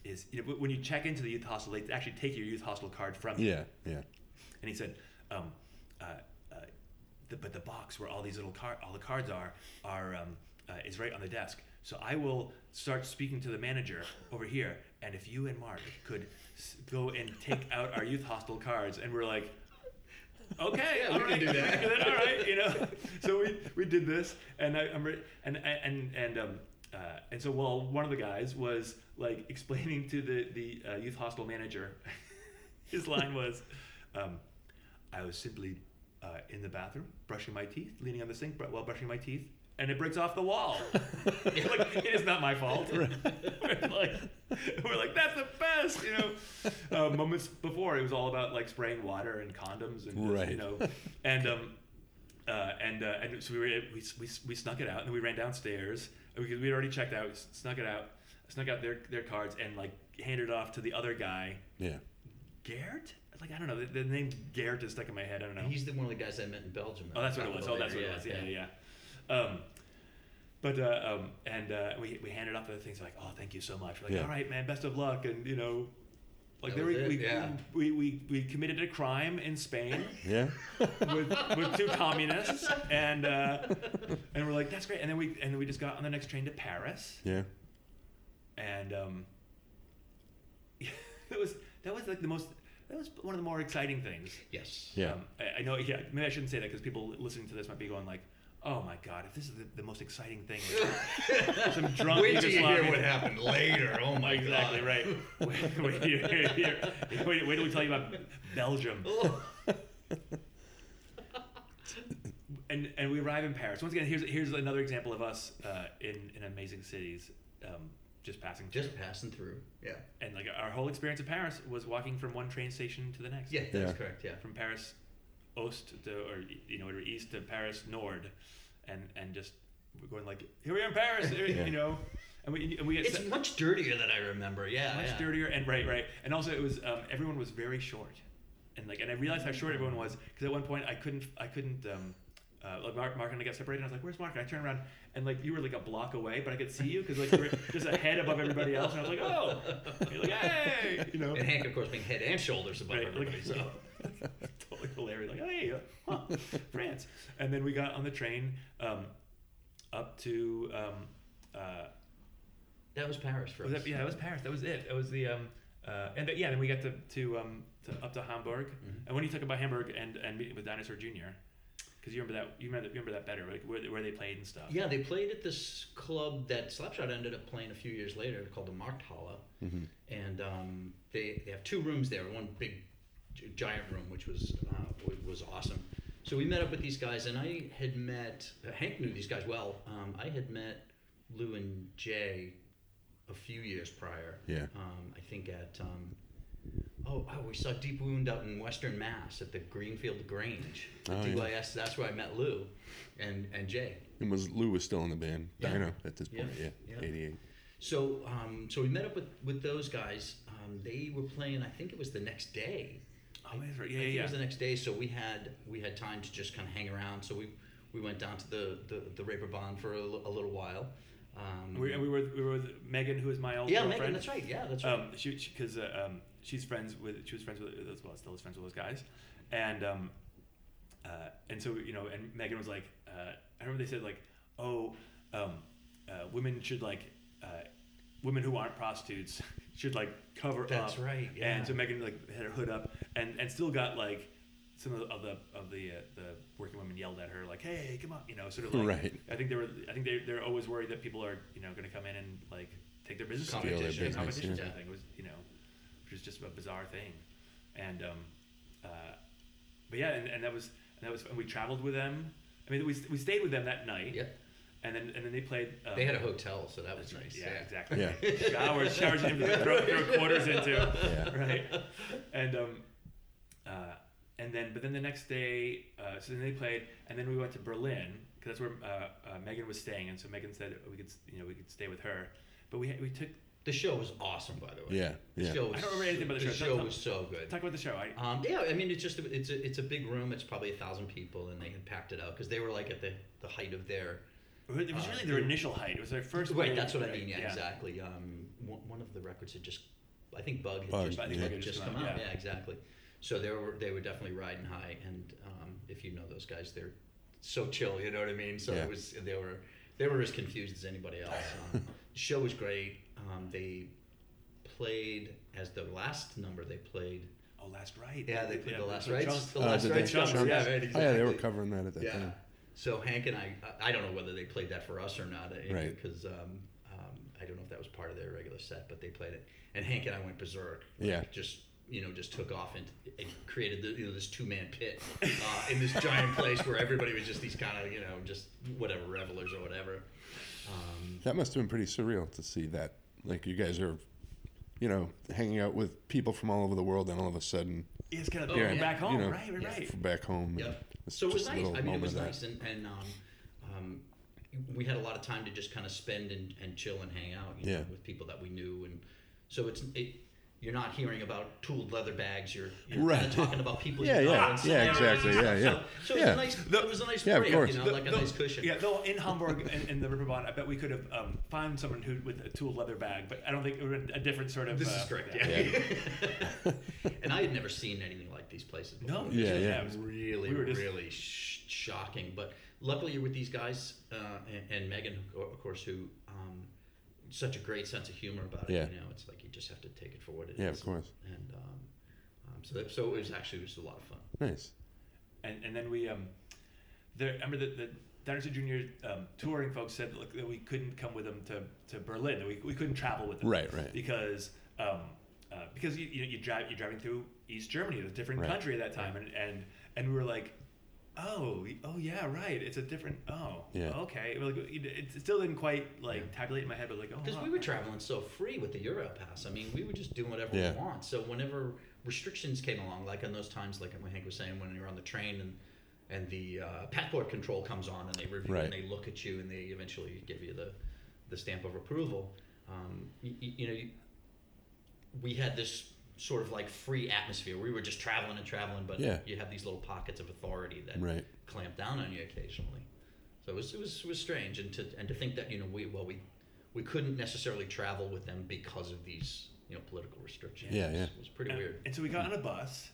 is, you know, when you check into the youth hostel, they actually take your youth hostel card from you." Yeah. Yeah. And he said, um, uh, uh, the, but the box where all these little card, all the cards are, are um, uh, is right on the desk. So I will start speaking to the manager over here, and if you and Mark could go and take out our youth hostel cards, and we're like, okay, Yeah, all we can right, do that. can all right, you know. So we, we did this, and I, I'm re- and and and um uh, and so while one of the guys was like explaining to the the uh, youth hostel manager, his line was, um, I was simply uh, in the bathroom brushing my teeth, leaning on the sink while brushing my teeth, and it breaks off the wall. like it is not my fault. we're like, we're like that's the best, you know. Uh, moments before, it was all about like spraying water and condoms and Right. you know, and um, uh, and uh, and so we, were, we we we snuck it out, and then we ran downstairs because we'd already checked out. We snuck it out, snuck out their their cards, and like handed it off to the other guy, Yeah. Gert. Like I don't know, the, the name Gert is stuck in my head. I don't know. He's the one of the guys I met in Belgium. Oh, that's what it was. Oh, that's what it was. Yeah, yeah. yeah. Um, but uh, um, and uh, we we handed off the things like, oh, thank you so much. We're like, Yeah. all right, man, best of luck, and you know, like there we, we, yeah. we, we we committed a crime in Spain Yeah. with, with two communists, and uh, and we're like, that's great. And then we and then we just got on the next train to Paris, yeah. and um, that was that was like the most that was one of the more exciting things. Yes. Yeah. Um, I, I know. Yeah, maybe I shouldn't say that because people listening to this might be going like, "Oh my god, if this is the, the most exciting thing." Some drunk Wait till you hear what happened later. Oh my exactly god. Exactly right. Wait, wait, till you hear- hear- wait, wait till we tell you about Belgium. And and we arrive in Paris. Once again, here's here's another example of us uh, in in amazing cities, um, just passing through. Just passing through. Yeah. and like our whole experience of Paris was walking from one train station to the next. Yeah, that's Yeah. correct. Yeah. from Paris Ost to or you know or east to Paris Nord, and and just we're going like here we are in Paris, here- Yeah. you know, and we and we get It's se- much dirtier than I remember. Yeah. much yeah. dirtier and right right, and also it was um, everyone was very short, and like and I realized how short everyone was because at one point I couldn't I couldn't. Um, uh, like Mark, Mark and I got separated. And I was like, "Where's Mark?" And I turned around, and like you were like a block away, but I could see you because like you were just a head above everybody else. And I was like, "Oh," you're like, "Hey," you know. And Hank, of course, being head and shoulders above Right, everybody. like- so. totally hilarious. Like, hey, uh, huh, France. And then we got on the train um, up to. Um, uh, That was Paris for us. that, yeah, that was Paris. That was it. That was the. Um, uh, and th- yeah, then we got to to, um, to up to Hamburg. Mhm. And when you talk about Hamburg and and meeting with Dinosaur Jr., because you remember that you remember, you remember that better, like where, where they played and stuff. Yeah, they played at this club that Slapshot ended up playing a few years later called the Markthalle. Mm-hmm. and um, they, they have two rooms there one big giant room which was uh, was awesome so we met up with these guys and i had met uh, hank knew these guys well um, i had met lou and jay a few years prior Yeah. um, i think at um, oh, oh we saw deep wound out in western mass at the greenfield grange Oh, at yeah. DYS, that's where i met lou and, and jay And was Lou was still in the band? Yeah. Dino at this point. Yeah. Yeah. Eighty-eight. So, um, so we met up with, with those guys. Um, they were playing. I think it was the next day. Oh, that's right. I Yeah, think yeah, It was the next day, so we had we had time to just kind of hang around. So we we went down to the the, the Reeperbahn for a, little while. Um, And we, and we were we were with Megan, who is my old yeah, girlfriend. Megan, that's right. Yeah, that's right. Um, she because uh, um, she's friends with she was friends with as well still is friends with those guys, and um, uh, and so you know and Megan was like uh, I remember they said like oh um, uh, women should like uh, women who aren't prostitutes should like cover up. That's up. right, yeah. And so Megan like had her hood up and and still got like. Some of the of the of the, uh, the working women yelled at her like, "Hey, come on!" You know, sort of like. Right. I think they were. I think they they're always worried that people are you know going to come in and like take their business. away. Competition. Yeah, Business, competition yeah. sort of thing was you know, which was just a bizarre thing, and um, uh, but yeah, and, and that was and that was and we traveled with them. I mean, we we stayed with them that night. Yep. And then and then they played. Um, They had a hotel, so that was nice. yeah, exactly. Yeah. showers, showers you can throw, throw quarters into, Yeah. right? And um, uh, and then but then the next day, uh, so then they played, and then we went to Berlin because that's where uh, uh, Megan was staying, and so Megan said we could you know we could stay with her, but we we took The show was awesome, by the way. Yeah. The Yeah. show was, I don't remember anything about the the show. show Tell- was so good. talk about the show. I Um, yeah, I mean, it's just a, it's a it's a big room. It's probably a thousand people, and they had packed it out because they were like at the, the height of their. it was Uh, really their initial height. It was their first. Right, big- that's what I mean. Yeah, exactly. Um, one, one of the records had just, I think Bug had Bug, just, I think Bug had had just just come come out. out, Yeah. yeah. exactly. So they were they were definitely riding high, and um, if you know those guys, they're so chill. You know what I mean? So Yeah. it was they were they were as confused as anybody else. Um, the show was great. Um, they played as the last number they played. Oh, last right. Yeah, they played the last right. The Uh, last did right they? chunks. Chunks, Yeah, yeah. right. Oh, yeah, they were covering that at that Yeah. time. So Hank and I, I don't know whether they played that for us or not, uh, Right. Because um, um, I don't know if that was part of their regular set, but they played it. And Hank and I went berserk. like, Yeah. Just you know, just took off and, and created the, you know this two man pit uh, in this giant place where everybody was just these kind of you know just whatever revelers or whatever. Um, That must have been pretty surreal to see that. Like you guys are, you know, hanging out with people from all over the world, and all of a sudden, It's kind of Oh, yeah, yeah. back home, you know, right, right, right. from back home. Yep. and So it was nice. I mean, it was nice, and, and um, um, we had a lot of time to just kind of spend and, and chill and hang out, you know, Yeah. with people that we knew, and so it's it. You're not hearing about tooled leather bags. You're, you're Right. talking about people. Yeah, you know, yeah, and yeah, exactly, and yeah, yeah. So, so Yeah. it was a nice. The- it was a nice Yeah, of break, course. you know, Though- like a though- nice cushion. Yeah, though in Hamburg and in the Reeperbahn, I bet we could have um, found someone who with a tool leather bag, but I don't think it would a different sort of. This uh, is correct. Yeah. and I had never seen anything like these places before. No, Yeah, yeah. it was really, we were just- really sh- shocking. But luckily, you're with these guys uh, and, and Megan, of course, who um, such a great sense of humor about it. Yeah. You know, it's like you just have to take it for what it is. Yeah, of course. And um, um, so, that, so it was actually it was a lot of fun. Nice. and and then we um, there. I remember the the Dinosaur Jr. um, touring folks said look, that we couldn't come with them to, to Berlin. That we, we couldn't travel with them. Right, right. Because um, uh, because you you, know, you drive you're driving through East Germany, a different Right. country at that time, and, and and we were like. Oh, oh yeah, right. It's a different. Oh, Yeah. okay. Like, it, it still didn't quite like tabulate in my head, but like, oh, Because wow. we were traveling so free with the Eurail Pass. I mean, we were just doing whatever Yeah. we want. So whenever restrictions came along, like in those times, like what Hank was saying, when you're on the train and and the uh, passport control comes on and they review Right. and they look at you and they eventually give you the the stamp of approval. Um, you, you know, you, we had this sort of like free atmosphere. We were just traveling and traveling, but Yeah. you have these little pockets of authority that Right. clamp down on you occasionally. So it was it was, it was strange, and to and to think that you know we well we we couldn't necessarily travel with them because of these you know political restrictions. Yeah, It was, yeah. it was pretty and, weird. And so we got on a bus,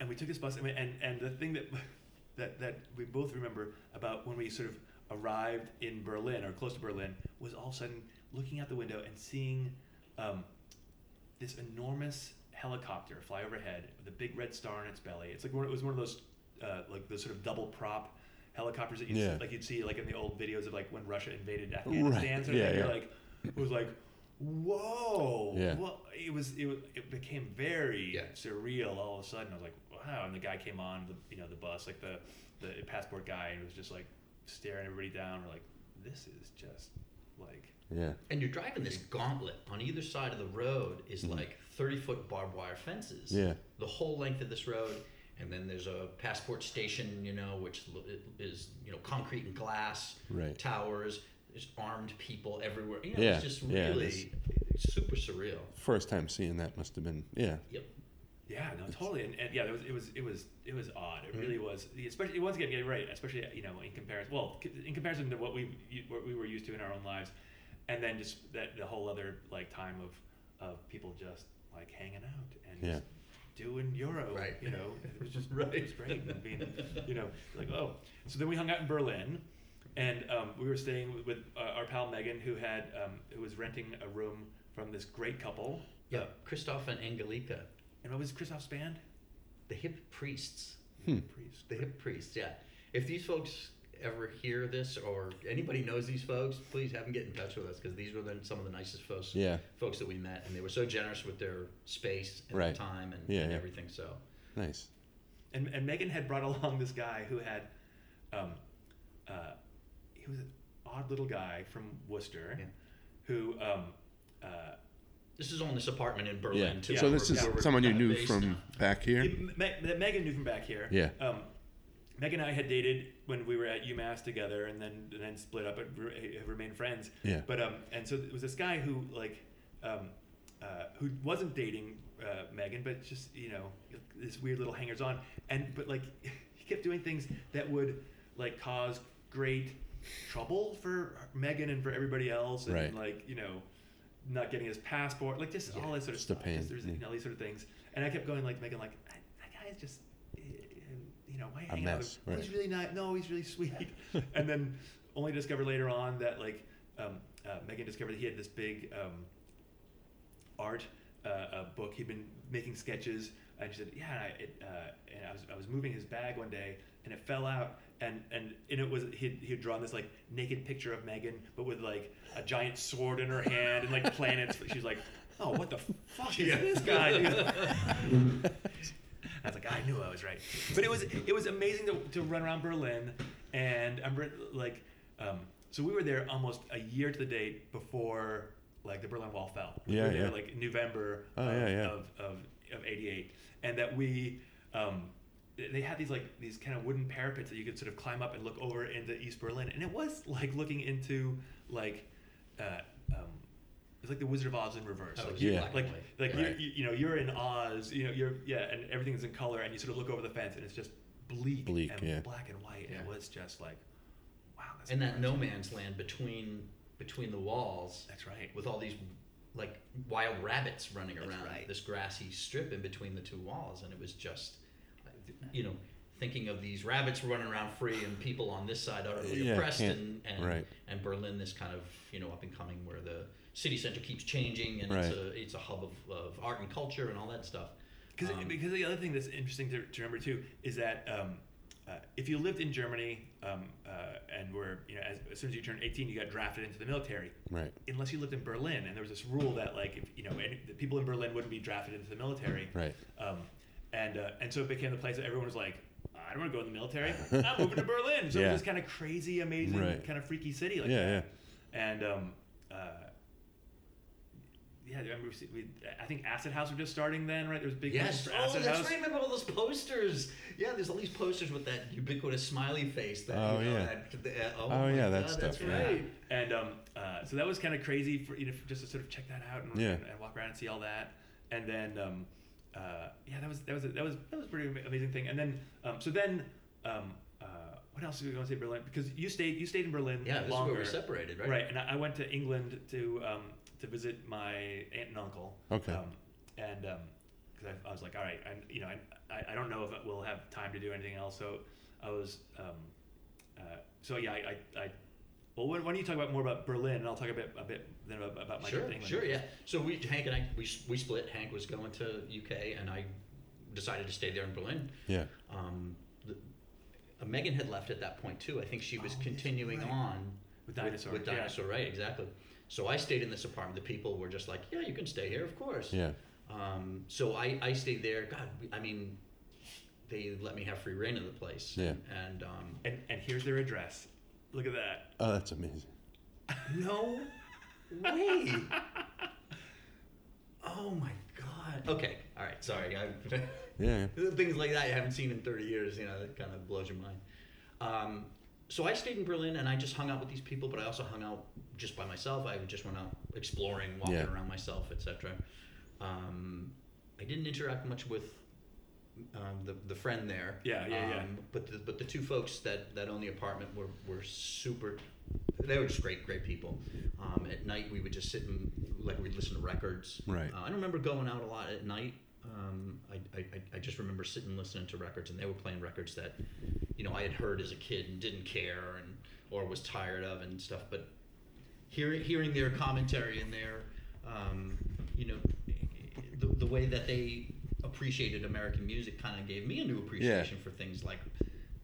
and we took this bus, and, we- and and the thing that that that we both remember about when we sort of arrived in Berlin or close to Berlin was all of a sudden looking out the window and seeing um, this enormous helicopter fly overhead with a big red star on its belly. It's like one, it was one of those uh, like those sort of double prop helicopters that you Yeah. see, like you'd see like in the old videos of like when Russia invaded Afghanistan. Sort of Yeah. You're like it was like whoa Yeah. well, it was it was it became very Yeah. surreal all of a sudden. I was like, wow! And the guy came on the you know the bus, like the the passport guy, and was just like staring everybody down. We're like, this is just like Yeah. And you're driving this gauntlet on either side of the road is Mhm. like 30 foot barbed wire fences. Yeah. The whole length of this road. And then there's a passport station, you know, which is, you know, concrete and glass, Right. towers. There's armed people everywhere. You know, Yeah, it's just yeah, it really super surreal. First time seeing that must have been yeah. Yep. yeah, no, totally. And, and yeah, it was it was it was it was odd. It Mhm. really was. Especially once again, get it right. Especially you know in comparison, well, in comparison to what we what we were used to in our own lives, and then just that the whole other like time of of people just like hanging out and Yeah. doing Euro. Right. You know, it was just Right. It was great. And being, you know, like oh. So then we hung out in Berlin, and um, we were staying with, with uh, our pal Megan, who had um, who was renting a room from this great couple. Yeah. Christoph and Angelika, And what was Christoph's band? the hip priests. Hmm. Priest. The hip priests, yeah. If these folks ever hear this or anybody knows these folks, please have them get in touch with us because these were the, some of the nicest folks Yeah. folks that we met, and they were so generous with their space and Right. their time and, Yeah, and yeah. everything. So Nice. And, and Megan had brought along this guy who had, um, uh, he was an odd little guy from Worcester, Yeah. who, um, uh, this is on this apartment in Yeah. Berlin too. so where this is where someone you knew based. from back here. he- Me- that Megan knew from back here. Yeah. Um, Megan and I had dated when we were at UMass together, and then and then split up, but re- have remained friends. Yeah. But um, and so it was this guy who like, um, uh, who wasn't dating uh, Megan, but just you know this weird little hangers on, and but like he kept doing things that would like cause great trouble for Megan and for everybody else, and Right. like you know. Not getting his passport, like just Yeah, all that sort of stuff. Just there's, yeah. you know, these sort of things, and I kept going like Megan, like that, guy is just, you know, why you A hanging out mess, with him? right. He's really nice. No, he's really sweet. and then only discover later on that like um, uh, Megan discovered that he had this big um, art uh, uh, book. He'd been making sketches, and she said, "Yeah." And, I, it, uh, and I was I was moving his bag one day, and it fell out, and and and it was he'd he'd drawn this like naked picture of Megan, but with like a giant sword in her hand and like planets. She's like, "Oh, what the fuck is Yeah. this guy?" I was like, I knew I was right. But it was it was amazing to, to run around Berlin, and I'm like, um, so we were there almost a year to the date before like the Berlin Wall fell. we Yeah, were there yeah. like November Oh, of, yeah, yeah. of of of '88, and that we. Um, they- they had these like these kind of wooden parapets that you could sort of climb up and look over into East Berlin, and it was like looking into like uh, it was like the Wizard of Oz in reverse. Oh, like yeah. you, Black like and like Right. you, you, you know you're in Oz, you know you're yeah, and everything's in color, and you sort of look over the fence, and it's just bleak, Bleak, and yeah. black and white. And it was just like, wow, that's and that no man's land between between the walls That's right. with all these like wild rabbits running That's around right. this grassy strip in between the two walls and it was just you know thinking of these rabbits running around free and people on this side utterly Yeah, oppressed and and, right. and Berlin this kind of you know up and coming where the city center keeps changing and it's a it's a hub of, of art and culture and all that stuff Because Um, because the other thing that's interesting to, to remember too is that um, uh, if you lived in Germany um, uh, and were you know as, as soon as you turned 18 you got drafted into the military Right. unless you lived in Berlin and there was this rule that like if you know any, the people in Berlin wouldn't be drafted into the military Right. um, and uh, and so it became the place that everyone was like I don't want to go in the military I'm moving to Berlin so Yeah. it was this kind of crazy amazing Right. kind of freaky city like Yeah, that and um, uh, yeah, I remember we, we, I think Acid House was just starting then, right? There was big Yes. for Oh, Acid that's House. right. Remember all those posters? Yeah, there's all these posters with that ubiquitous smiley face. That, Oh, you know, yeah. That, the, uh, oh, Oh, yeah, that God, That's stuff, yeah. right. And um, uh, so that was kind of crazy for you know for just to sort of check that out and, Yeah. and, and walk around and see all that. And then um, uh, yeah, that was that was a, that was that was a pretty amazing thing. And then um, so then um, uh, what else do we want to say Berlin? Because you stayed you stayed in Berlin Yeah, this longer, is where we separated, right? right? And I, I went to England to um, to visit my aunt and uncle. Okay. Um, and because I, I was like, all right, I, you know, I, I, I don't know if we'll have time to do anything else. So I was, um, uh, so yeah, I, I, I well, why why don't you talk about more about Berlin, and I'll talk a bit, a bit then about, about my Sure, trip to England. sure, yeah. So we, Hank and I, we, we split. Hank was going to UK, and I decided to stay there in Berlin. Yeah. Um, the, uh, Megan had left at that point too. I think she was Oh, continuing right. on With Dinosaur, With, yeah. dinosaur, right? Exactly. So I stayed in this apartment. The people were just like, "Yeah, you can stay here, of course." Yeah. Um, so I, I stayed there. God, I mean, they let me have free reign of the place. Yeah. And um, And and here's their address. Look at that. Oh, that's amazing. no way. oh my God. Okay. All right. Sorry. I, Yeah. things like that you haven't seen in 30 years. You know, that kind of blows your mind. Um, so I stayed in Berlin and I just hung out with these people, but I also hung out just by myself. I just went out exploring, walking Yeah. around myself, etc. Um, I didn't interact much with um, the the friend there. Yeah, yeah, yeah. um, But the but the two folks that that owned the apartment were were super. They were just great, great people. Um, at night, we would just sit and like we'd listen to records. Right. Uh, I don't remember going out a lot at night. Um, I, I, I- just remember sitting and listening to records, and they were playing records that, you know, I had heard as a kid and didn't care, and or was tired of and stuff. But hearing hearing their commentary and their, um, you know, the, the way that they appreciated American music kind of gave me a new appreciation for things like,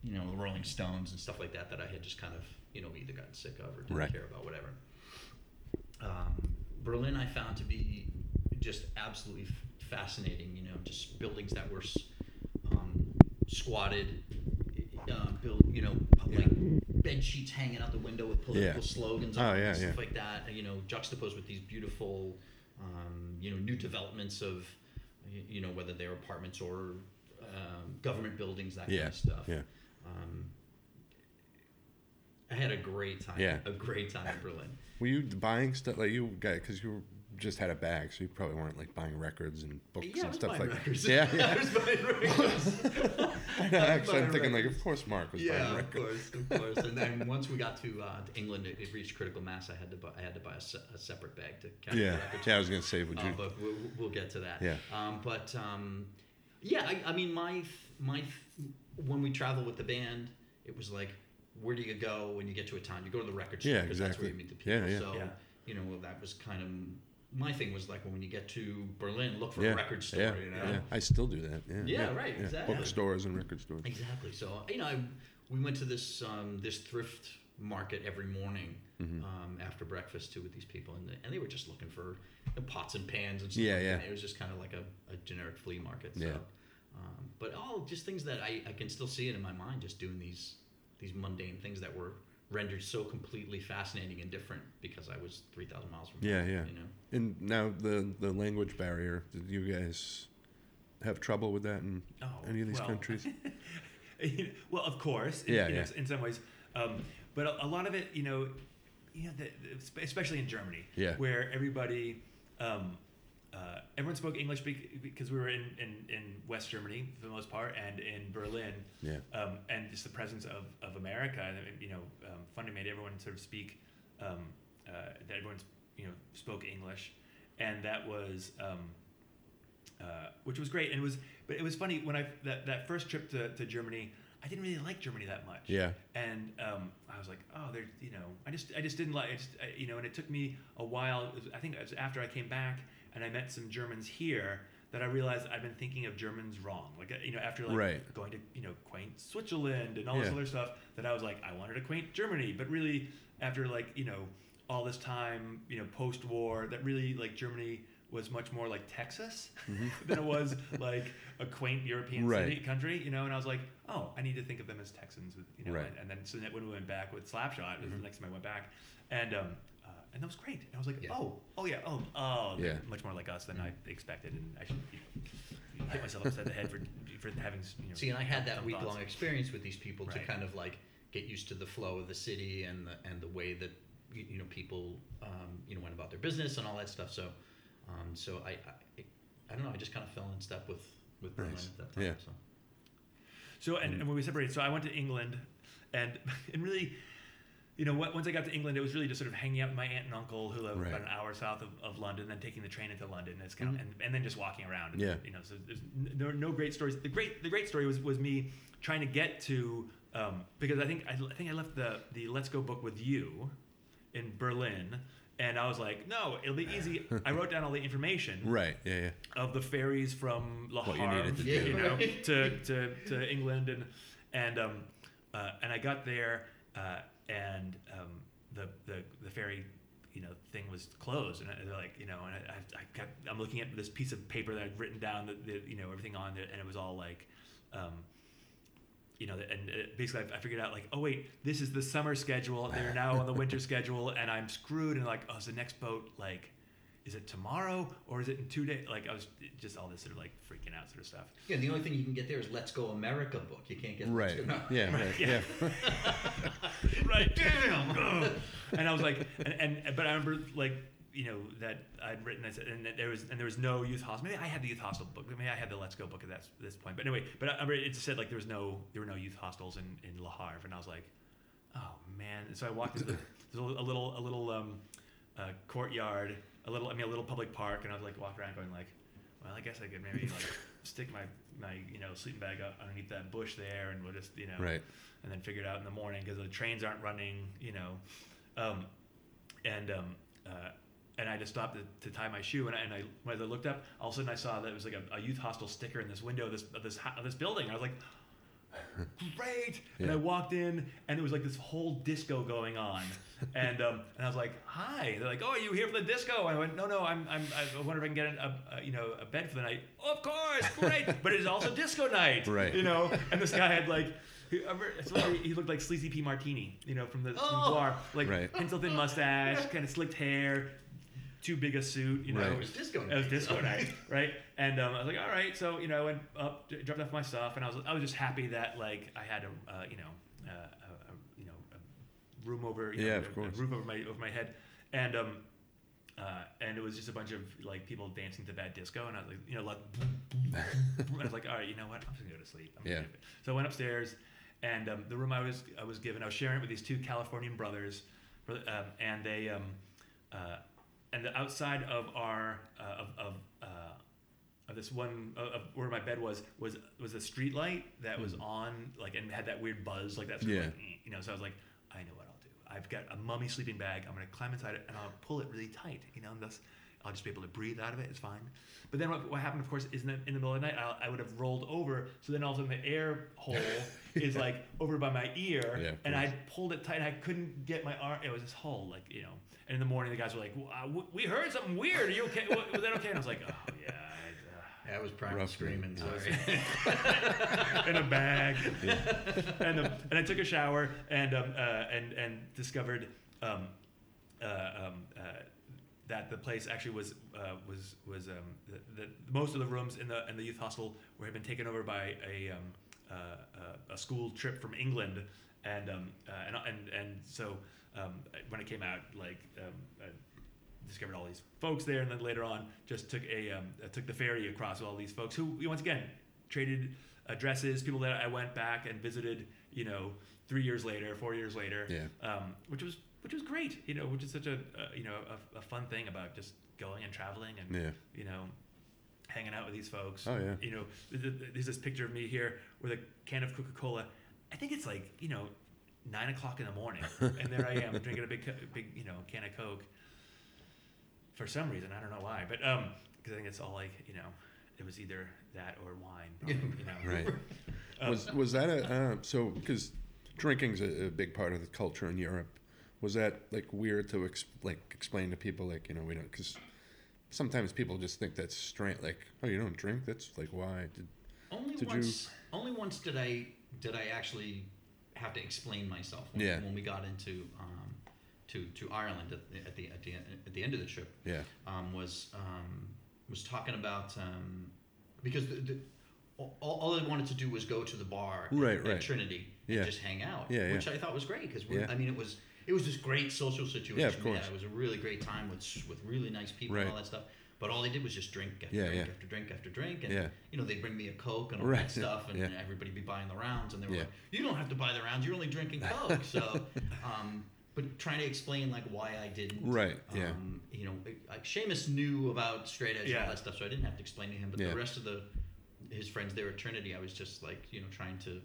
you know, the Rolling Stones and stuff like that that I had just kind of, you know, either gotten sick of or didn't Right. care about, whatever. Um, Berlin, I found to be just absolutely fascinating. You know, just buildings that were um, squatted, uh, built, you know, like bed sheets hanging out the window with political Yeah. slogans Oh, on yeah, stuff yeah. like that. You know, juxtaposed with these beautiful, um, you know, new developments of, you know, whether they're apartments or um, government buildings, that kind of stuff. Yeah. Um, I had a great time. Yeah. A great time in Berlin. Were you buying stuff like you got because you just had a bag, so you probably weren't like buying records and books Yeah, I and stuff like records. Yeah, I yeah. was buying records. I know, I actually, I'm thinking like, of course, Mark was yeah, buying of course, of course. And then once we got to, uh, to England, it, it reached critical mass. I had to buy, I had to buy a, se- a separate bag to carry Yeah, the records. yeah. I was gonna say, would Uh, but we'll, we'll get to that. Yeah. Um, but um, Yeah, I, I mean, my my when we travel with the band, it was like, where do you go when you get to a town? You go to the record store Yeah, because that's where you meet the people. Yeah, yeah. So Yeah. you know that was kind of my thing was like when you get to Berlin, look for yeah, a record store. yeah, you know. yeah. I still do that. Yeah, Yeah, right, exactly. Bookstores and record stores. Exactly. So you know, I, we went to this um, this thrift market every morning Mm-hmm. um, after breakfast too with these people, and they, and they were just looking for you know, pots and pans and stuff. Yeah, like yeah. that. It was just kind of like a, a generic flea market. So, Yeah. um, but all just things that I, I can still see it in my mind, just doing these these mundane things that were rendered so completely fascinating and different because I was three thousand miles from Yeah, home, yeah. You know. And now the the language barrier. Did you guys have trouble with that in Oh, any of these well, countries? well, of course, in, Yeah, you know, yeah. in some ways, um, but a, a lot of it, you know, you know, the, the, especially in Germany, Yeah. where everybody, um, uh, everyone spoke English because we were in, in, in West Germany for the most part, and in Berlin, Yeah. um, and just the presence of, of America, and, you know, um, funding made everyone sort of speak, um, uh, that everyone you know spoke English, and that was. Um, uh, which was great. And it was, but it was funny when I that, that first trip to, to Germany, I didn't really like Germany that much. Yeah. And um, I was like, oh, they're you know, I just I just didn't like, I just, I, you know, and it took me a while. It was, I think it was after I came back and I met some Germans here that I realized I'd been thinking of Germans wrong. Like you know, after like Right. going to you know quaint Switzerland and all this other stuff, that I was like, I wanted to quaint Germany, but really after like you know all this time, you know, post war, that really like Germany was much more like Texas than it was like a quaint European Mm-hmm. Right. city country, you know. And I was like, oh, I need to think of them as Texans, with you know. Right. Mm-hmm. And, and then so when we went back with Slapshot, it was the next time I went back, and um, uh, and that was great. And I was like, Yeah. oh, oh yeah, oh, oh, Yeah. much more like us than I expected, and I should you know, hit myself upside the head for for having you know. See, and I had that week long experience with these people to kind of like get used to the flow of the city and the and the way that you, you know people um, you know went about their business and all that stuff. So, um, so I, I I don't know. I just kind of fell in step with with Berlin Nice. at that time. Yeah. So. So and, and when we separated, so I went to England, and and really, you know, once I got to England, it was really just sort of hanging out with my aunt and uncle who live Right. about an hour south of, of London, then taking the train into London. It's kind of and, and then just walking around. And, Yeah. You know, so there's n- no, no great stories. The great the great story was was me trying to get to um, because I think I, I think I left the the Let's Go book with you in Berlin. And I was like, no, it'll be easy. I wrote down all the information Right. Yeah. Yeah. of the ferries from La What you needed to do. you know, to, to, to England, and and um, uh, and I got there, uh, and um, the, the the ferry, you know, thing was closed, and they're like, you know, and I, I, I'm looking at this piece of paper that I'd written down, the, the you know, everything on it, and it was all like. Um, you know, and basically I, I figured out like, oh wait, this is the summer schedule. They're now on the winter schedule, and I'm screwed. And like, oh, is the next boat like, is it tomorrow or is it in two days? Like, I was just all this sort of like freaking out sort of stuff. Yeah, the only thing you can get there is Let's Go America book. You can't get Right. Let's Go- Yeah. Right. Yeah. Yeah. right, damn. Ugh. and I was like, and, and but I remember like you know that I'd written this, and that there was and there was no youth hostel. Maybe I had the youth hostel book. Maybe I had the Let's Go book at that, this point. But anyway, but I remember it just said like there was no there were no youth hostels in in Le Havre, and I was like, oh man. And so I walked into the, a little a little, a little um, uh, courtyard, a little I mean a little public park, and I was like walking around going like, well I guess I could maybe like stick my my you know sleeping bag up underneath that bush there, and we'll just you know Right. and then figure it out in the morning because the trains aren't running, you know. Um, and um, uh, and I just stopped to, to tie my shoe, and I, and I when I looked up, all of a sudden I saw that it was like a, a youth hostel sticker in this window of this of this of this building. I was like, great! And I walked in, and it was like this whole disco going on, and um, and I was like, hi. They're like, oh, are you here for the disco? I went, no, no, I'm, I'm I wonder if I can get a, a you know a bed for the night. of course, great! but it is also disco night, Right. You know, and this guy had like. He, I remember- it's like he looked like Sleazy P. Martini, you know, from the, from the Oh. bar, like Right. pencil thin mustache, kind of slicked hair, too big a suit, you know. Right. It was disco It was night, disco night, right? And um, I was like, all right. So you know, I went up, dropped off my stuff, and I was I was just happy that like I had a uh, you know uh, a, a, you know a room over you Yeah, know, of a- a course. roof over my over my head, and um. Uh, and it was just a bunch of like people dancing to bad disco, and I was like, you know, like, and I was like, all right, you know what, I'm just gonna go to sleep. I'm gonna Yeah. So I went upstairs, and um, the room I was I was given, I was sharing it with these two Californian brothers, um, and they um, uh, and the outside of our uh, of, of uh, of this one uh, of where my bed was was was a street light that was on like and had that weird buzz like that. sort of Yeah. like, eh, you know. So I was like, I know what I'll do. I've got a mummy sleeping bag. I'm gonna climb inside it and I'll pull it really tight. You know, and thus I'll just be able to breathe out of it. It's fine. But then what, what happened, of course, is in the, in the middle of the night, I, I would have rolled over. So then all of a sudden the air hole is like over by my ear, Yeah, and. I pulled it tight. and I couldn't get my arm. It was this hole, like you know. And in the morning, the guys were like, well, uh, w- "We heard something weird. Are you okay? Was was that okay?" And I was like, "Oh yeah." I, uh, That was private Rough screaming. Sorry. in a bag, and, um, and I took a shower and um, uh, and and discovered um, uh, um, uh, that the place actually was uh, was was um, the, the most of the rooms in the in the youth hostel were had been taken over by a um, uh, uh, a school trip from England, and um, uh, and and and so um, when it came out, like um, I discovered all these folks there, and then later on just took a um, uh, took the ferry across with all these folks who once again traded addresses, people that I went back and visited, you know, three years later, four years later, Yeah. um, which was which was great, you know, which is such a uh, you know a, a fun thing about just going and traveling and Yeah. you know hanging out with these folks. Oh, yeah. You know, th- th- there's this picture of me here with a can of Coca Cola. I think it's like you know nine o'clock in the morning, and there I am drinking a big big you know can of Coke. For some reason, I don't know why, but um, because I think it's all like you know, it was either that or wine, probably, you know. Right. Um, was was that a uh, so because drinking's a, a big part of the culture in Europe? Was that like weird to ex- like explain to people like you know we don't because sometimes people just think that's straight like oh you don't drink that's like why did Only Did you- once. Only once did I did I actually have to explain myself. When, Yeah. When we got into um, to to Ireland at the at the at the, at the end of the trip, yeah um, was um, was talking about um, because the, the, all, all I wanted to do was go to the bar Right, at, right. Trinity Yeah. and just hang out, Yeah, yeah. which I thought was great because Yeah. I mean it was it was this great social situation. Yeah, of we had. course. It was a really great time with with really nice people and all that stuff. But all they did was just drink after Yeah, drink yeah. after drink after drink, and Yeah. you know they'd bring me a coke and all Right, that stuff, and yeah. everybody be buying the rounds, and they were Yeah. like, "You don't have to buy the rounds; you're only drinking coke." so, um, but trying to explain like why I didn't, Right, yeah. um, you know, like Seamus knew about straight edge and all that stuff, so I didn't have to explain to him. But Yeah. the rest of the his friends there at Trinity, I was just like, you know, trying to,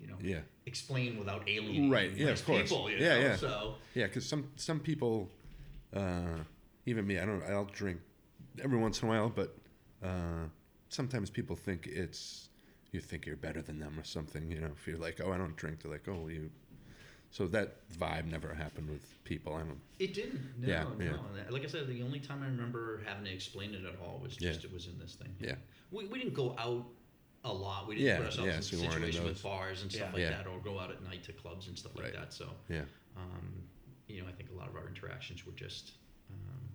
you know, yeah explain without alienating Right, yeah, of course. people. You Yeah, know? yeah. So yeah because some some people uh, even me I don't I'll drink every once in a while but uh, sometimes people think it's you think you're better than them or something you know if you're like oh I don't drink they're like oh you so that vibe never happened with people I don't It didn't. No, Yeah, no. yeah. Like I said, the only time I remember having to explain it at all was just Yeah. it was in this thing. Yeah. We, we didn't go out a lot. We didn't Yeah, put ourselves yeah, in so you weren't in situations with bars and stuff Yeah. like Yeah. that, or go out at night to clubs and stuff like that. So, yeah um, you know, I think a lot of our interactions were just, um,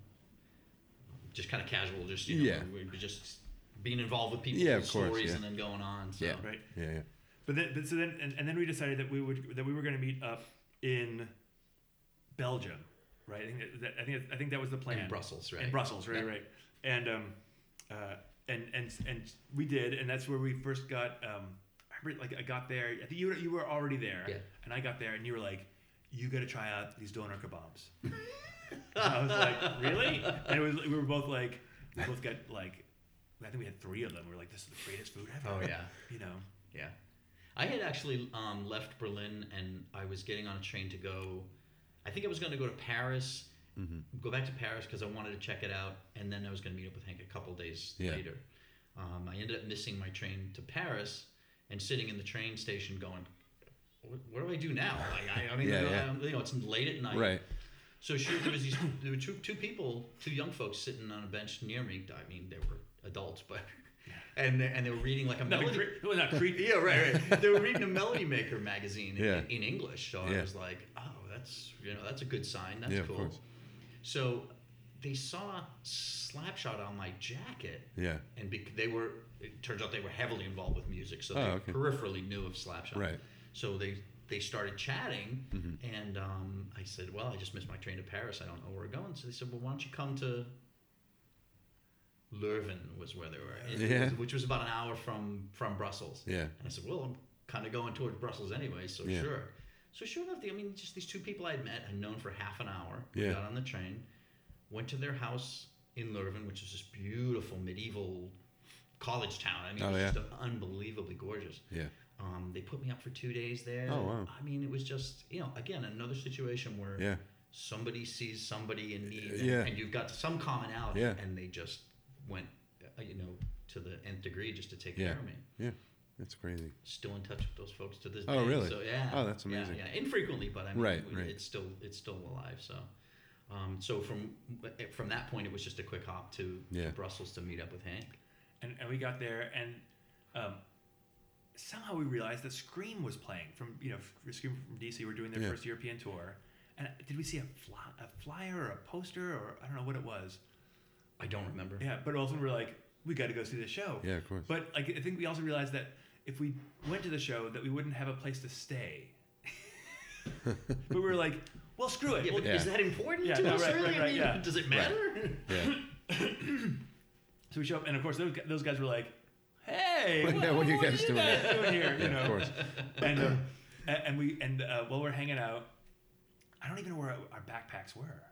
just kind of casual. Just you know, Yeah. we were just being involved with people, Yeah, with of course, stories, yeah. and then going on. So. Yeah. Right. yeah yeah But then, but so then, and, and then we decided that we would that we were going to meet up in Belgium, right? I think that, that I think I think that was the plan. In Brussels, right? In Brussels, right, Yeah. right. And um, uh, and and and we did, and that's where we first got. Um, I remember, like I got there. I think you were, you were already there, Yeah. and I got there, and you were like, "You got to try out these doner kebabs." and I was like, "Really?" And it was we were both like, we both got like, I think we had three of them. We were like, "This is the greatest food ever." Oh yeah. you know. Yeah. I had actually um, left Berlin and I was getting on a train to go. I think I was going to go to Paris, mm-hmm. go back to Paris because I wanted to check it out, and then I was going to meet up with Hank a couple days Yeah. later. Um, I ended up missing my train to Paris and sitting in the train station going, "What, what do I do now?" Like, I, I mean, Yeah, you know, yeah. I'm- you know, it's late at night. right So sure, there was these there were two two people, two young folks sitting on a bench near me. I mean, they were adults, but and they, and they were reading like a Nothing melody. cre- well, not creepy. Yeah, right, right. they were reading a Melody Maker magazine in, Yeah. in English, so Yeah. I was like, "Oh, that's you know that's a good sign. That's Yeah, of cool." So they saw Slapshot on my jacket, yeah and bec- they were. It turns out they were heavily involved with music, so they Oh, okay. peripherally knew of Slapshot. right So they they started chatting, Mhm. and um, I said, "Well, I just missed my train to Paris. I don't know where we're going." So they said, "Well, why don't you come to Leuven?" Was where they were, Yeah. which was about an hour from from Brussels. yeah And I said, "Well, I'm kind of going towards Brussels anyway, so Yeah. sure." So sure enough, I mean, just these two people I'd met, I'd known for half an hour. Yeah. got on the train, went to their house in Leuven, which is this beautiful medieval college town. I mean, Oh, it was yeah. just unbelievably gorgeous. Yeah. Um, they put me up for two days there. Oh, wow. I mean, it was just you know again another situation where Yeah. somebody sees somebody in need, and, Yeah. and you've got some commonality, Yeah. and they just went uh, you know to the nth degree just to take Yeah. care of me. Yeah. That's crazy. Still in touch with those folks to this Oh, day. really? So yeah. Oh, that's amazing. Yeah, infrequently, but I mean, Right, right. it's still it's still alive. So. Um, so from from that point, it was just a quick hop to, Yeah. to Brussels to meet up with Hank. and, and we got there and um, somehow we realized that Scream was playing from you know Scream from DC were doing their Yeah. first European tour, and did we see a fly, a flyer or a poster or I don't know what it was. I don't remember. Yeah, but also we're like, we got to go see the show. Yeah, of course. But like, I think we also realized that if we went to the show, that we wouldn't have a place to stay. but we were like, well, screw it. Yeah, We'll- Yeah. is that important Yeah, to no, us? right, really? right, I mean, yeah. Does it matter? yeah. So we show up, and of course those, those guys were like, "Hey, Yeah, what are you guys doing here?" doing here?" You Yeah, know, of course. And um, a- and we and uh, while we're hanging out, I don't even know where our, our backpacks were.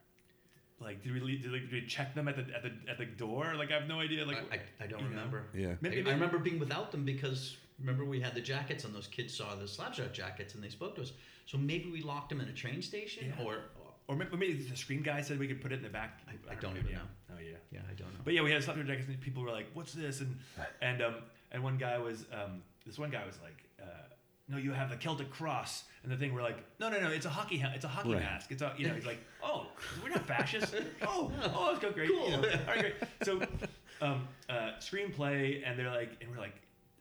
Like, did we leave, did, like, did we check them at the at the at the door? Like, I have no idea. Like, I, I, I don't you know. remember. Yeah. I, Maybe- I remember being without them because remember we had the jackets and those kids saw the slapshot jackets and they spoke to us. So maybe we locked them in a train station Yeah. or or maybe, the Scream guy said we could put it in the back. I- I don't even yeah. know. Oh yeah. yeah, I don't know. But yeah, we had the slapshot jackets, and people were like, "What's this?" And and um and one guy was um this one guy was like, uh, "No, you have the Celtic cross." And the thing we're like, "No, no, no, it's a hockey ha- it's a hockey Right. mask. It's a you know." He's like, "Oh, we're not fascists." oh, oh, let's go great. Cool. You know, all right, great. So, um, uh, Scream play, and they're like, and we're like.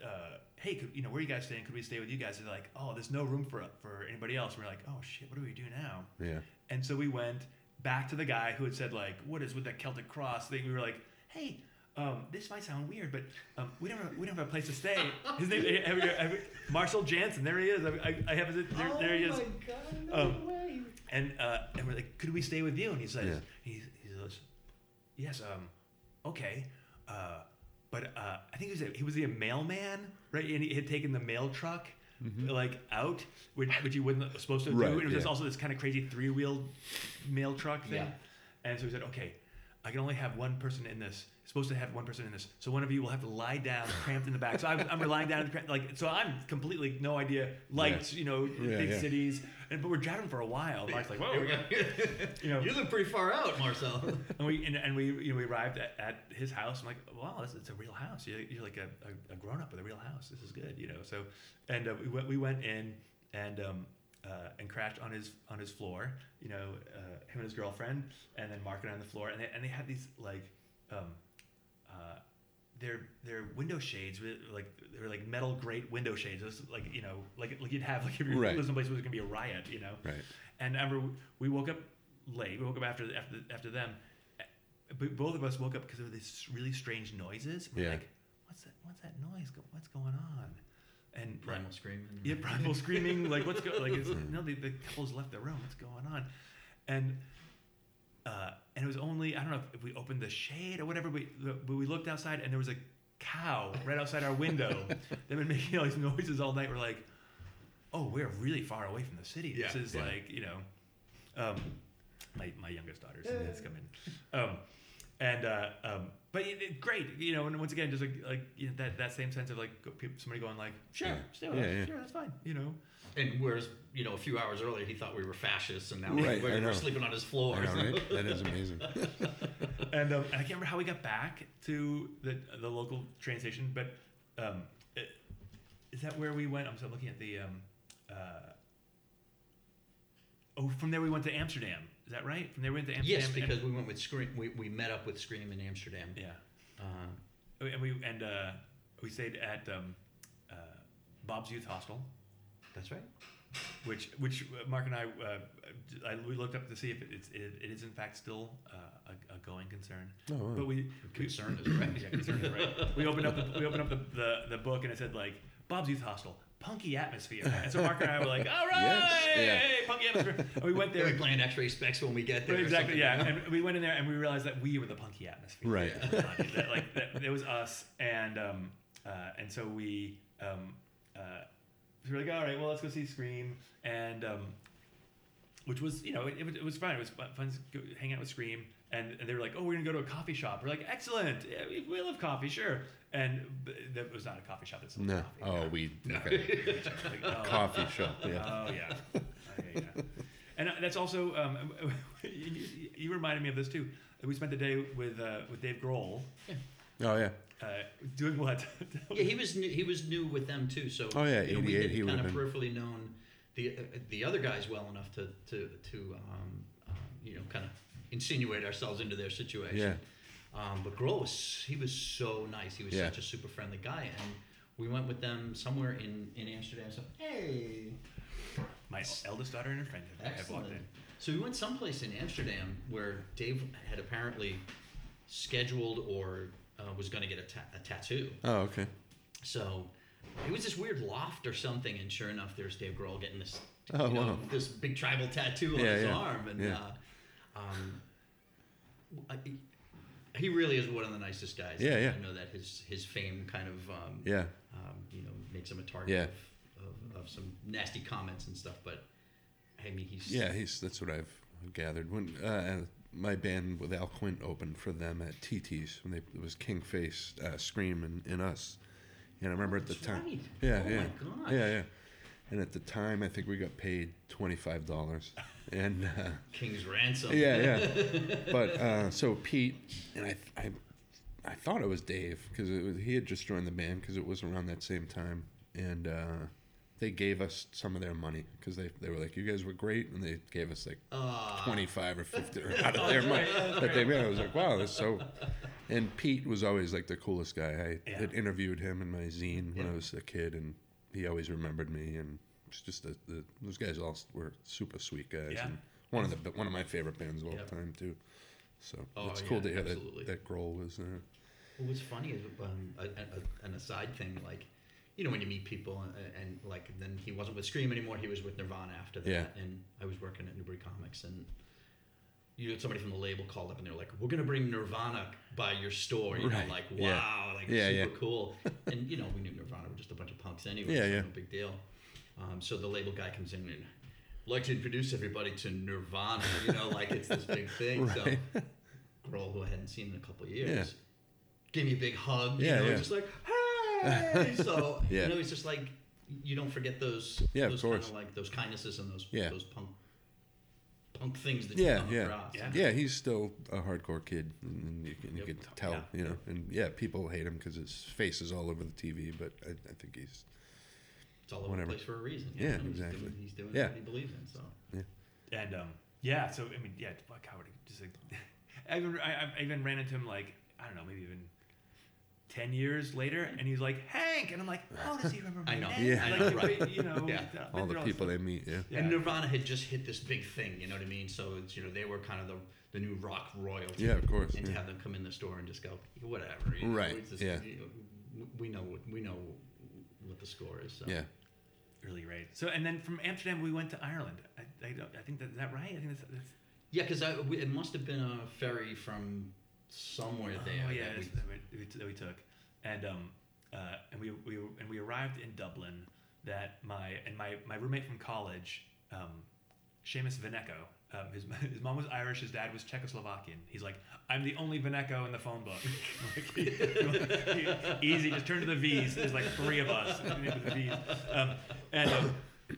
Uh, hey, could, you know, where are you guys staying? Could we stay with you guys? They're like, oh, there's no room for for anybody else. We're like, oh shit, what do we do now? Yeah. And so we went back to the guy who had said like, "What is with that Celtic cross thing?" We were like, "Hey, um, this might sound weird, but um, we don't have, we don't have a place to stay." His name, have you- have Marshall Jansen. There he is. I, I, I have his. There, there he is. Oh my god, no Um, way. And uh, and we're like, "Could we stay with you?" And he says, Yeah. he, he says, "Yes, um, okay." Uh, but uh, I think he was a, he was a mailman, right? And he had taken the mail truck. Like out, which which he wasn't supposed to Mm-hmm. Right, do. It was yeah. also this kind of crazy three wheeled mail truck thing. Yeah. And so he said, okay, I can only have one person in this. Supposed to have one person in this. So one of you will have to lie down, cramped in the back. So I'm, I'm lying down, like so. I'm completely no idea lights, you know, Yeah, big yeah. cities. And but we're driving for a while. Mark's like, whoa, we you know. you live pretty far out, Marcel. And we and, and we you know we arrived at, at his house. I'm like, wow, this, it's a real house. You're, you're like a, a, a grown up with a real house. This is good, you know. So, and uh, we went we went in and um, uh, and crashed on his on his floor. You know, uh, him and his girlfriend, and then Mark and I on the floor. And they and they had these like. Um, uh, their their window shades were like they were like metal grate window shades. It was like you know like like you'd have like if you're Right. living someplace where there's gonna be a riot, you know. Right. And I remember we woke up late. We woke up after after after them. But both of us woke up because there were these really strange noises. We're Yeah. like, what's that? What's that noise? Go- What's going on? And Primal screaming yeah, primal screaming. Like what's going? Like it's, no, the, the couple's left the room. What's going on? And uh, and it was only I don't know if, we opened the shade or whatever. But, but we looked outside and there was a cow right outside our window. They've been making all these noises all night. We're like, oh, we're really far away from the city. This is Yeah. like you know, um, my my youngest daughter's has come in, um, and uh, um, but it, it- great, you know. And once again, just like like you know, that that same sense of like somebody going like, sure, Yeah. stay with Yeah, us. yeah. sure, that's fine, you know. And whereas, you know, a few hours earlier he thought we were fascists and now Right, we're, we're sleeping on his floor. Know, right? That is amazing. and, um, and I can't remember how we got back to the the local train station, but um, it, is that where we went? I'm still looking at the. Um, uh, oh, from there we went to Amsterdam. Is that right? From there we went to Amsterdam. yes, and- because we went with Scream. We, we met up with Scream in Amsterdam. yeah, Uh, and we and uh, we stayed at um, uh, Bob's Youth Hostel. That's right. which which Mark and I, uh, I we looked up to see if it's it, it is in fact still uh, a, a going concern. Oh, wow. But we we- Concern is right. yeah, concern is right. We opened up the, we opened up the, the, the book and it said like Bob's Youth Hostel, punky atmosphere. And so Mark and I were like, all right, Yes, yeah. punky atmosphere. And we went They're there. playing X-ray specs when we get there. Exactly, yeah. you know? And we went in there and we realized that we were the punky atmosphere. Right. that, like that, it was us, and um, uh, and so we um, uh, we were like, all right, well, let's go see Scream, and um, which was you know it, it, was, fun. It was fun, fun to hang out with Scream, and, and they were like, oh, we're gonna go to a coffee shop. We're like, excellent, yeah, we, we love coffee, sure. And that was not a coffee shop. That's No. coffee. Oh, we okay. Like, oh, coffee shop. Yeah. Oh yeah. Oh, yeah, yeah. And that's also um, you, you reminded me of this too. We spent the day with uh, with Dave Grohl. Oh yeah. Uh, doing what? Yeah, he was new, he was new with them too. So Oh, yeah, you know, we 88, had he kind of been- peripherally known the uh, the other guys well enough to to to um, um, you know kind of insinuate ourselves into their situation. Yeah. Um, but Grohl was he was so nice. He was Yeah. such a super friendly guy, and we went with them somewhere in in Amsterdam. So hey, My eldest daughter and her friend have, have walked excellent. in. So we went someplace in Amsterdam where Dave had apparently scheduled or uh, was going to get a, ta- a tattoo. Oh okay. So it was this weird loft or something, and sure enough, there's Dave Grohl getting this, Oh, you know, wow. this big tribal tattoo on Yeah, his yeah, arm, and yeah. uh, um, I, he really is one of the nicest guys. Yeah, yeah. I know that his his fame kind of um, Yeah. um, you know makes him a target of, of, of some nasty comments and stuff, but I mean he's Yeah, he's that's what I've gathered. When uh, my band with Al Quint opened for them at TT's, when they, it was Kingface, uh, Scream, and, and us. And I remember at the time, right. yeah, Oh yeah, my gosh. yeah, yeah. And at the time, I think we got paid twenty five dollars, and uh, King's ransom. yeah, yeah. But uh, so Pete and I, I, I thought it was Dave because he had just joined the band because it was around that same time, and uh, they gave us some of their money because they they were like, "You guys were great," and they gave us like Uh, twenty five or fifty out of their money that they made. I was like, "Wow, that's so." And Pete was always like the coolest guy. I Yeah. had interviewed him in my zine when Yeah. I was a kid, and he always remembered me. And it's just the, the those guys all were super sweet guys. Yeah. And one of the one of my favorite bands of all Yep. time too. So Oh, it's cool to hear absolutely. that that Grohl was there. Well, what's funny is um, a, a, an aside thing, like you know when you meet people and, and like then he wasn't with Scream anymore. He was with Nirvana after that, Yeah. and I was working at Newbury Comics, and you had somebody from the label called up and they were like, "We're gonna bring Nirvana by your store," you Right. know, like Yeah. wow, like Yeah, super yeah. cool. and you know we knew Nirvana were just a bunch of punks anyway, Yeah, so yeah. no big deal. Um, so the label guy comes in and like to introduce everybody to Nirvana, you know, like it's this big thing. Right. So Grohl who I hadn't seen in a couple of years Yeah. gave me a big hug. Yeah, you know, yeah. just like hey. So Yeah. you know, it's just like you don't forget those. Yeah, of those course. Kind of like those kindnesses and those Yeah. those punk punk things that Yeah, you come yeah. across. Yeah. Yeah, he's still a hardcore kid, and, and you can you Yep. could tell, Yeah. you know. And yeah, people hate him because his face is all over the TV, but I, I think he's It's all over Whatever. the place for a reason. Yeah, He's exactly. Doing, he's doing Yeah. what he believes in. So yeah, And um, yeah, so I mean, yeah, fuck Howard. Just like, I even I, I even ran into him like I don't know, maybe even ten years later, and he's like Hank, and I'm like, oh, does he remember? I my know. name? Yeah. I like, know, right. You know, Yeah. all the people they meet. Yeah, Yeah. and Nirvana had just hit this big thing. You know what I mean? So it's you know they were kind of the the new rock royalty. yeah, of course. and to have them come in the store and just go whatever. You know, Right, just, yeah. you know, we know what we know what the score is. So. yeah. really great. So and then from Amsterdam we went to Ireland. I, I, don't, I think that is that right. I think that's, that's Yeah, because it must have been a ferry from somewhere there. Oh yeah, that we- that we, that we took, and um, uh, and we, we and we arrived in Dublin. That my and my, my roommate from college, um, Seamus Vineko. Um, his, his mom was Irish, his dad was Czechoslovakian. He's like, I'm the only Vineko in the phone book. Like, easy, just turn to the V's. There's like three of us with the V's. Um, and um,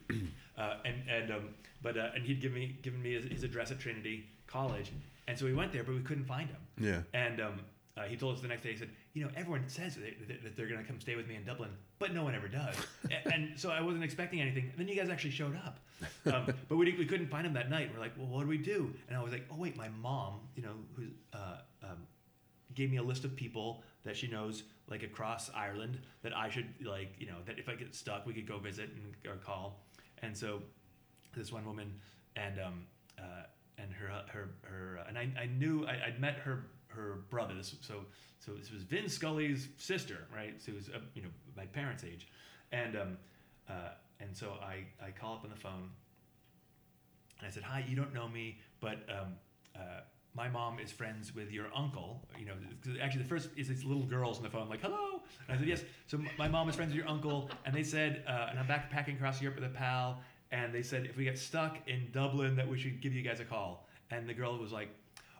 uh, and and um, but uh, and he'd given me given me his, his address at Trinity College, and so we went there, but we couldn't find him. Yeah. And um, uh, he told us the next day, he said, you know, everyone says that, that, they're going to come stay with me in Dublin, but no one ever does. A- and so I wasn't expecting anything. And then you guys actually showed up. Um, but we, we couldn't find him that night. We're like, well, what do we do? And I was like, oh, wait, my mom, you know, who's, uh, um, gave me a list of people that she knows, like across Ireland, that I should, like, you know, that if I get stuck, we could go visit and or call. And so this one woman and um, uh, and her her her and I, I knew I, I'd met her her brother. This, so so this was Vin Scully's sister, right? So it was uh, you know my parents' age, and um, uh, and so I I call up on the phone and I said, "Hi, you don't know me, but um, uh, my mom is friends with your uncle. You know, actually the first is these little girls on the phone, like, hello." And I said, "Yes." So my mom is friends with your uncle, and they said, uh, and I'm backpacking across Europe with a pal, and they said if we get stuck in Dublin, that we should give you guys a call. And the girl was like,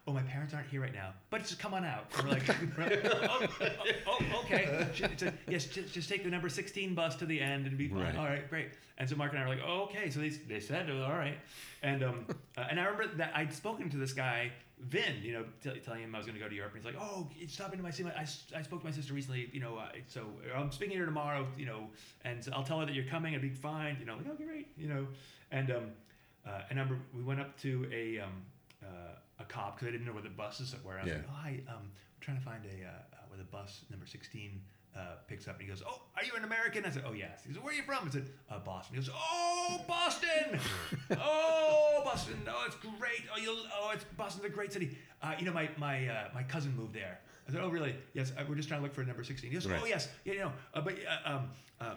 "Oh, my parents aren't here right now, but just come on out." And we're like, oh, oh, oh, okay. She said, "Yes, just, just take the number 16 bus to the end and be fine." Right. All right, great. And so Mark and I were like, "Oh, okay." So they, they said, "All right," and um, uh, and I remember that I'd spoken to this guy. Vin, you know, t- telling him I was going to go to Europe, and he's like, "Oh, stop into my see I, I, spoke to my sister recently, you know, uh, so I'm speaking to her tomorrow, you know, and I'll tell her that you're coming. It'll be fine, you know, like okay, great, you know, and um, uh, and I remember we went up to a um, uh, a cop because I didn't know where the buses were. I was Yeah. like, "Oh, hi, um, I'm trying to find a uh, uh, where the bus number 16 uh, picks up." And he goes, "Oh, are you an American?" I said, "Oh, yes." He said, "Where are you from?" I said, uh, "Boston." He goes, "Oh, Boston! oh, Boston! Oh, it's great! Oh, you oh, it's Boston's a great city. Uh, you know, my my uh, my cousin moved there." I said, "Oh, really? Yes. Uh, we're just trying to look for number 16." He goes, Right. "Oh, yes. Yeah, you know, uh, but uh, um." Uh,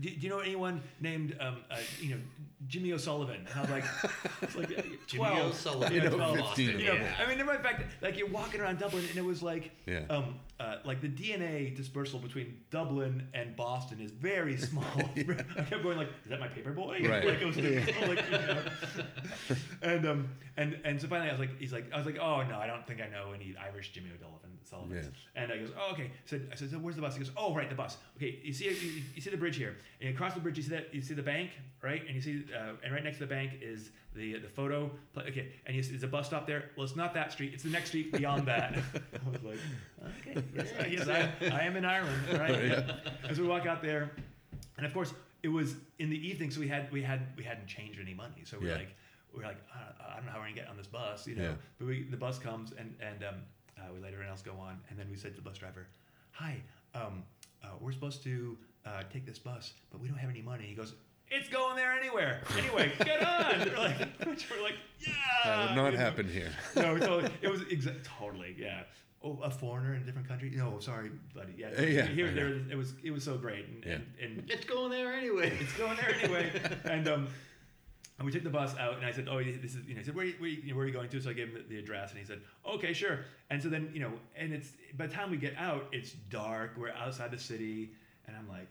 do, do you know anyone named um, uh, you know Jimmy O'Sullivan? And I was like, it's like uh, Jimmy O'Sullivan. You know, 12. 15 You know. I mean, the fact that like you're walking around Dublin and it was like, Yeah. um, uh, like the DNA dispersal between Dublin and Boston is very small. I kept going like, is that my paper boy? Right. like, it was like, you know. and um, and and so finally I was like, he's like, I was like, oh no, I don't think I know any Irish Jimmy O'Sullivan. Sullivans. And I goes, oh okay. So I said, so where's the bus? He goes, oh right, the bus. Okay, you see, you, you see the bridge here, and across the bridge you see that you see the bank, right? And you see, uh, and right next to the bank is the the photo. pla- Okay, and you see, there's a bus stop there. Well, it's not that street. It's the next street beyond that. I was like, okay, yes, I- yes, I, I am in Ireland, right? Yeah. As we walk out there, and of course it was in the evening, so we had we had we hadn't changed any money, so we're Yeah. like we're like I, I don't know how we're gonna get on this bus, you know. Yeah. But we the bus comes and and um, uh, we let everyone else go on, and then we said to the bus driver, "Hi, um, uh, we're supposed to uh, take this bus, but we don't have any money." He goes. It's going there anywhere. Anyway, get on. We're like, we're like, yeah. That would not you know. happen here. No, totally. It was exa- totally, yeah. Oh, a foreigner in a different country? No, sorry, buddy. Yeah, Uh, yeah, Here, I there, it was. It was so great, and, Yeah. and, and It's going there anyway. it's going there anyway. and um, and we took the bus out, and I said, "Oh, this is." You know, I said, "Where, are you- where, are you- where are you going to?" So I gave him the, the address, and he said, "Okay, sure." And so then, you know, and it's by the time we get out, it's dark. We're outside the city, and I'm like,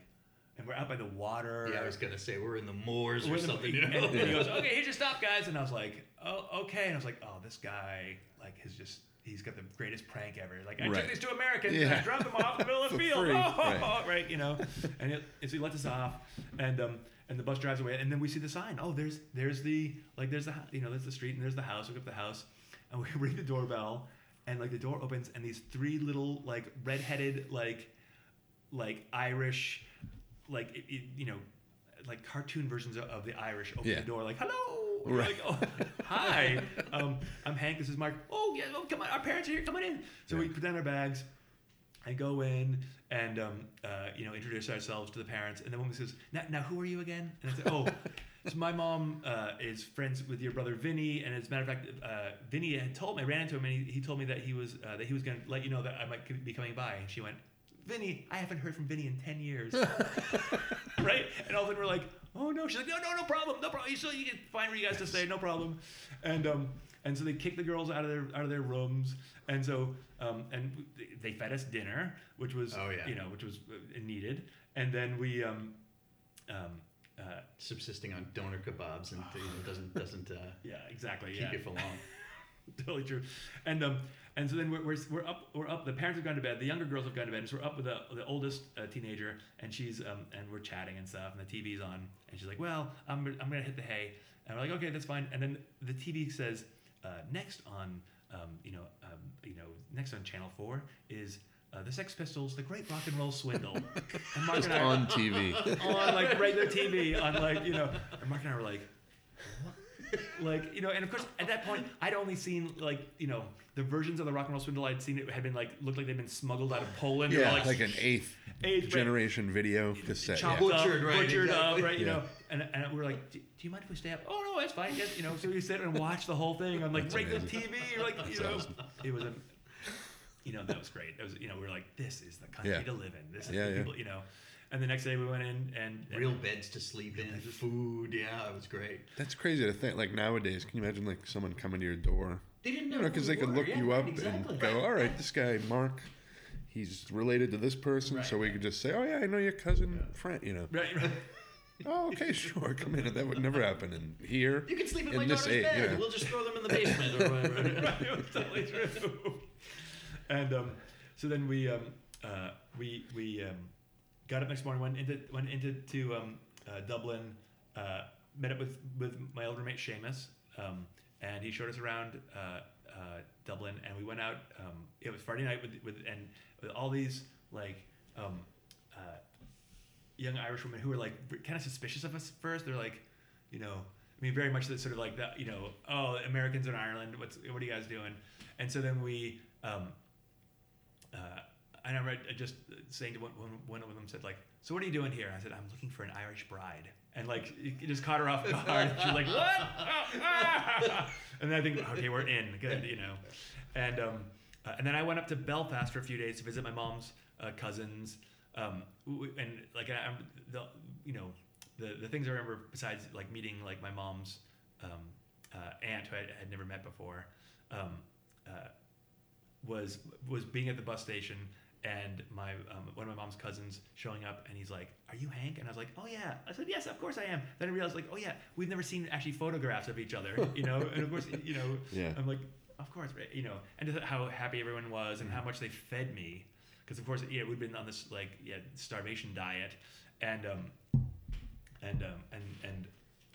and we're out by the water. Yeah, I was gonna say we're in the moors We're or in the- something. You and, know? and he goes, "Okay, here's your stop, guys." And I was like, "Oh, okay." And I was like, "Oh, this guy, like, has just." He's got the greatest prank ever. Like I Right. took these two Americans and I dropped them off in the middle of the field. free. Oh, Right. right. you know. And, it, and so he lets us off, and um, and the bus drives away, and then we see the sign. Oh, there's there's the like there's the you know there's the street and there's the house. We go up the house, and we ring the doorbell, and like the door opens, and these three little like redheaded like like Irish like it, it, you know like cartoon versions of, of the Irish open Yeah. the door like hello! Right. like oh hi. Um, I'm Hank. This is Mark. Oh yeah oh, come on our parents are here. Come on in. So we put down our bags. And go in and um, uh, you know introduce ourselves to the parents. And the woman says now, now who are you again? And I said oh so my mom uh, is friends with your brother Vinny. And as a matter of fact uh, Vinny had told me I ran into him and he, he told me that he was uh, that he was going to let you know that I might be coming by. And she went Vinny, I haven't heard from Vinny in 10 years. right? And all of a sudden we're like, oh no. She's like, no, no, no problem. No problem. You still, you can find where you guys to stay. No problem. And, um, and so they kicked the girls out of their out of their rooms, and so um, and they fed us dinner, which was Oh, yeah. you know which was uh, needed, and then we um, um, uh, Subsisting on donor kebabs and you know, doesn't doesn't uh, yeah exactly keep yeah you for long. totally true. And um, and so then we're, we're, we're up we're up. The parents have gone to bed. The younger girls have gone to bed. And so we're up with the, the oldest uh, teenager, and she's um, and we're chatting and stuff, and the TV's on, and she's like, "Well, I'm I'm gonna hit the hay," and we're like, "Okay, that's fine." And then the TV says, uh, "Next on um, you know um, you know next on Channel Four is." Uh, the Sex Pistols, the Great Rock and Roll Swindle, and Mark Just and I on TV. on like regular TV on like you know, and Mark and I were like, what? Like you know, and of course at that point I'd only seen like you know the versions of the Rock and Roll Swindle I'd seen it had been like looked like they'd been smuggled out of Poland. They were, Yeah, like, like an eighth eighth generation video cassette. chopped Yeah. up, Butchered, right, butchered up, right? You Yeah. know, and, and we are like, do, do you mind if we stay up? Oh no, it's fine. Yes, you know. So we sit and watch the whole thing on like That's regular amazing. TV. You're like, you That's know, awesome. it was a, you know, that was great. It was, you know, we were like, this is the country Yeah. to live in. This is Yeah, the yeah. people, you know. And the next day we went in and, and Real beds to sleep in, food. Yeah, it was great. That's crazy to think. Like nowadays, can you imagine like someone coming to your door? They didn't know You know, because they could look you up exactly. and go, "All right, this guy Mark, he's related to this person," so we Right. could just say, "Oh yeah, I know your cousin Frank." You know, right, right. Oh, okay, sure. Come in. That would never happen in here. You can sleep in, In my this daughter's age, bed. yeah. We'll just throw them in the basement or whatever. right, it was totally true. And um, so then we um, uh, we we um, got up next morning, went into went into to um, uh, Dublin, uh, met up with with my old roommate Seamus, um, and he showed us around uh, uh, Dublin, and we went out. Um, it was Friday night with with and with all these like. Um, uh, young Irish women who were like kind of suspicious of us first. They're like, you know, I mean, very much that sort of like that, you know, oh, Americans in Ireland, what's what are you guys doing? And so then we, um, uh, I remember just saying to one, one, one of them said like, so what are you doing here? And I said, I'm looking for an Irish bride. And like, it just caught her off guard. She's like, what? And then I think, okay, we're in, good, you know. And um, uh, and then I went up to Belfast for a few days to visit my mom's uh, cousins. Um, and like I, I'm the you know the the things I remember besides like meeting like my mom's um, uh, aunt who I had never met before um, uh, was was being at the bus station and my um, one of my mom's cousins showing up and he's like are you hank? And i was like oh yeah. I said yes of course i am. Then i realized like oh yeah we've never seen actually photographs of each other you know and of course you know Yeah. i'm like of course you know and just how happy everyone was and how much they fed me. Because of course yeah we'd been on this like yeah starvation diet and um and um and and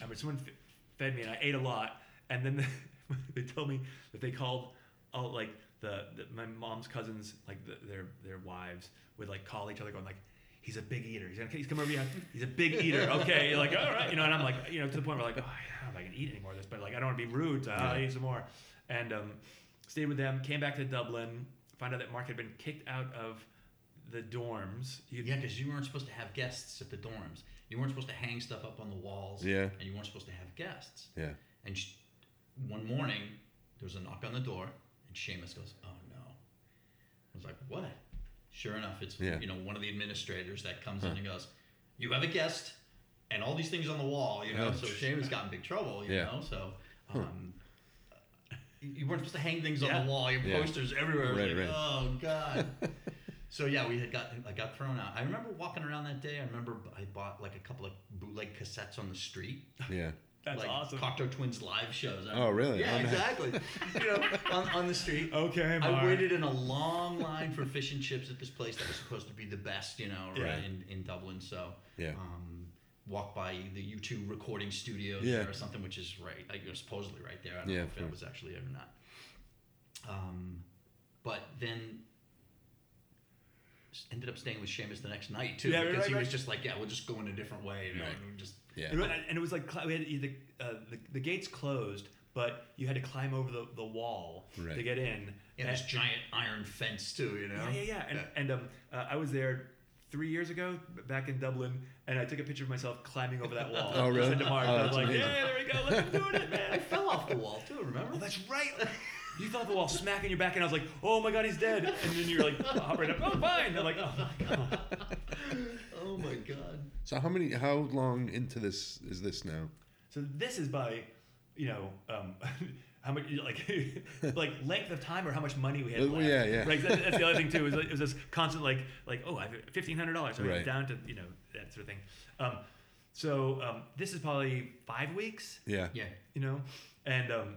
I mean someone f- fed me and I ate a lot and then they told me that they called all like the, the my mom's cousins like the, their their wives would like call each other going like he's a big eater he's gonna he's come over here he's a big eater okay like all right you know and I'm like you know to the point where like oh, I don't know if I can eat any more of this but like I don't want to be rude so I'll Yeah. eat some more and um stayed with them came back to Dublin found out that Mark had been kicked out of the dorms you, Yeah, because you weren't supposed to have guests at the dorms. You weren't supposed to hang stuff up on the walls. Yeah. And you weren't supposed to have guests. Yeah. And sh- one morning, there was a knock on the door, and Seamus goes, "Oh no!" I was like, "What?" Sure enough, it's Yeah. you know one of the administrators that comes Huh. in and goes, "You have a guest, and all these things on the wall." You know, Oh, so sh- Seamus got in big trouble. You Yeah. know, so. Huh. Um, you weren't supposed to hang things on the wall. Your Yeah. posters everywhere. Right, like, right. Oh God. So yeah, we had got I got thrown out. I remember walking around that day. I remember I bought like a couple of bootleg cassettes on the street, Yeah. that's like awesome Cocteau Twins live shows. I Oh, really? Yeah, Oh, exactly. you know, on, on the street. okay I waited in a long line for fish and chips at this place that was supposed to be the best, you know, right Yeah. in, in Dublin. So Yeah. um, walked by the U2 recording studio Yeah. there or something, which is right, like you know, supposedly right there. I don't Yeah, know if of that was actually it or not. Um, but then s- ended up staying with Seamus the next night too, Yeah, because right, he was just like, yeah, we'll just go in a different way, you know, Right. and just Yeah. And, it- and it was like we had the, uh, the the gates closed, but you had to climb over the, the wall Right. to get in. yeah, And- this giant iron fence too, you know. yeah, yeah, yeah. And, and um, uh, I was there three years ago, back in Dublin, and I took a picture of myself climbing over that wall. Oh, really? Sent to Mark. Oh, I was like, amazing. yeah, there we go. Look, I'm doing it, I man. fell off the wall too. Remember? Oh, that's right. You fell off the wall, smacking your back, and I was like, "Oh my god, he's dead!" And then you're like, "Hop right up, oh fine." They're like, "Oh my god." oh my god. So how many? How long into this is this now? So this is by, you know, um, how much like like length of time or how much money we had left. yeah, yeah. Right. 'cause that- that's the other thing too. Is like, it was this constant like like oh I have fifteen hundred dollars. So Right. down to you know that sort of thing. Um, so um, this is probably five weeks. Yeah. Yeah. You know, and um,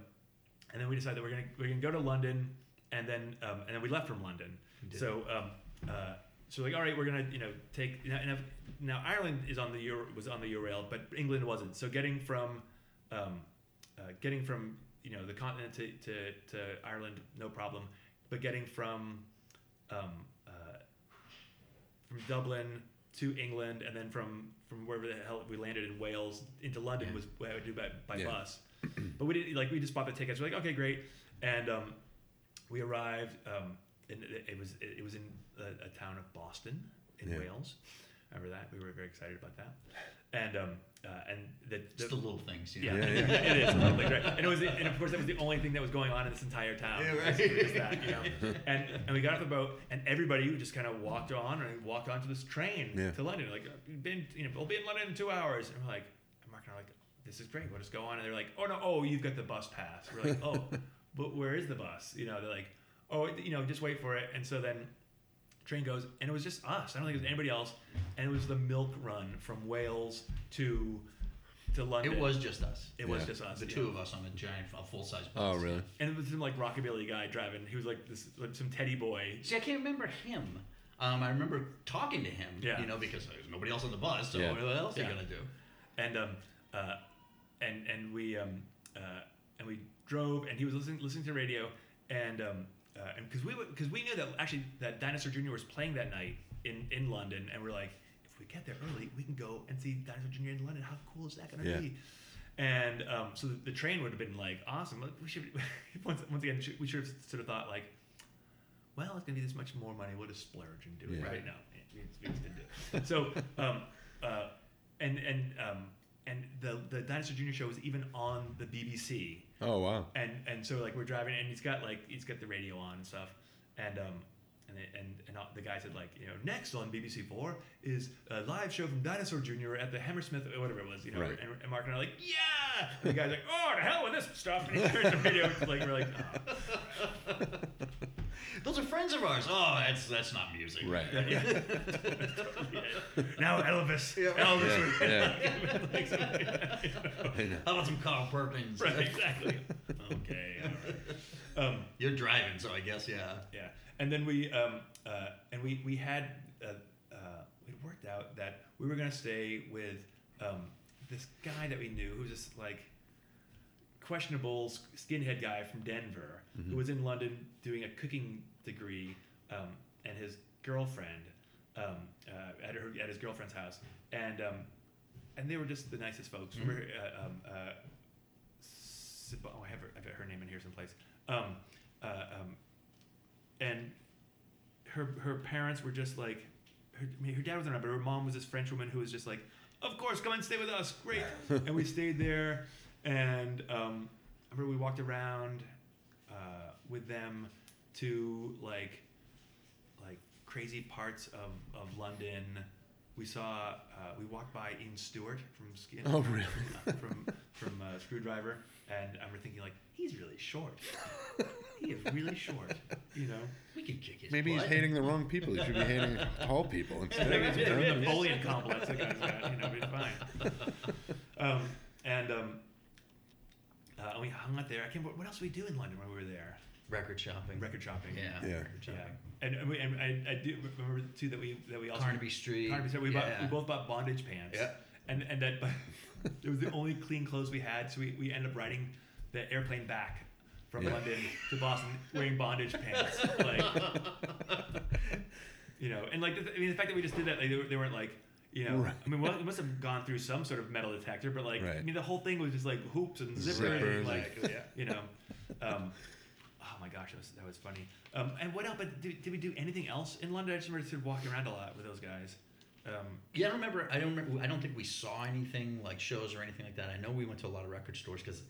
and then we decided that we're gonna we're gonna go to London, and then um, and then we left from London. So um, uh, so like all right, we're gonna you know take now, now, now Ireland is on the Euro, was on the Eurail, but England wasn't. So getting from um, uh, getting from you know the continent to, to, to Ireland, no problem. But getting from um, uh, from Dublin to England, and then from from wherever the hell we landed in Wales into London Yeah. was what I would do by, by Yeah. bus. but we didn't like we just bought the tickets. We're like, okay, great, and um, we arrived. Um, and it, it was it, was in a, a town of Boston in Yeah. Wales. Remember that? We were very excited about that. And um, uh, and the, Just the little things, you know. yeah, Yeah, yeah. it is totally right. And it was, and of course, that was the only thing that was going on in this entire town. Yeah, right. was that, you know. And and we got off the boat, and everybody just kind of walked on and walked onto this train Yeah. to London. Like, we've been, you know, we'll be in London in two hours. And we're like, and Mark and I are like, this is great. We'll just go on. And they're like, oh no, oh, you've got the bus pass. We're like, oh, but where is the bus? You know, they're like, oh, you know, just wait for it. And so then train goes, and it was just us. I don't think it was anybody else, and it was the milk run from Wales to to London. It was just us. It was Yeah. just us. The yeah. two of us on a giant, a full size bus. Oh, really? And it was some like rockabilly guy driving. He was like this, like some teddy boy. See, I can't remember him. Um, I remember talking to him. Yeah. You know, because there's nobody else on the bus, so Yeah. what else are Yeah. you gonna do? and um, uh, and and we um, uh, and we drove, and he was listening listening to the radio, and um, uh, and because we because we knew that actually that Dinosaur Jr. was playing that night in in London, and we're like, if we get there early, we can go and see Dinosaur Jr. in London. How cool is that gonna Yeah. be? And um, so the, the train would have been like awesome. Like, we should once once again we should have sort of thought like, well, it's gonna be this much more money. We'll just splurge and do it Yeah. right now. We just- didn't do it. So, um, uh, and and um, and the the Dinosaur Jr. show was even on the BBC, Oh wow. and and so like we're driving, and he's got like he's got the radio on and stuff, and um. And, it, and, and the guy said like you know next on BBC Four is a live show from Dinosaur Jr. at the Hammersmith or whatever it was you know Right. and, and Mark and I are like yeah and the guy's like oh to hell with this stuff and he turns the video it's like we're like oh. Those are friends of ours. Oh, that's that's not music. Right. Yeah. now Elvis. Yeah. Elvis. Yeah, would- like something, you know. I know. How about some Carl Perkins? Right, exactly. Okay. all right. Um, You're driving, so I guess yeah. yeah, and then we um, uh, and we we had uh, uh, it worked out that we were gonna stay with um, this guy that we knew who was just like questionable skinhead guy from Denver who was in London doing a cooking degree, um, and his girlfriend um, uh, at her at his girlfriend's house, and um, and they were just the nicest folks. Remember, uh, um, uh, Sib- oh, I have her, I have her name in here someplace. Um, uh, um, and her her parents were just like, her, I mean, her dad was around, but her mom was this French woman who was just like, of course, come and stay with us, great. and we stayed there, and um, I remember we walked around uh, with them to like like crazy parts of, of London. We saw uh, we walked by Ian Stuart from Skin Oh, really? from from uh, Skrewdriver, and I remember thinking like he's really short. he is really short, you know. We could kick his Maybe he's hating the wrong people. He should be hating tall people I instead. think it's you just the Napoleon complex that guy's got, you know, it's fine. Um, and um, uh, and we hung out there. I can't. What else did we do in London when we were there? record shopping. Record shopping. Yeah. Yeah. Record shopping. Yeah. And, and, we, and I, I do remember too that we that we also Carnaby Street. Carnaby Street, we, bought, we both bought bondage pants. Yeah. And and that it was the only clean clothes we had, so we, we ended up riding the airplane back from Yeah. London to Boston wearing bondage pants. Like you know, and like I mean the fact that we just did that, like they, they weren't like you know, Right. I mean, well, it must have gone through some sort of metal detector, but like, I mean, the whole thing was just like hoops and zippers, and like, yeah. you know, um, oh my gosh, that was, that was funny. Um, and what else? But did, did we do anything else in London? I just remember sort of walking around a lot with those guys. Um, Yeah, I don't remember. I don't remember. I don't think we saw anything like shows or anything like that. I know we went to a lot of record stores because,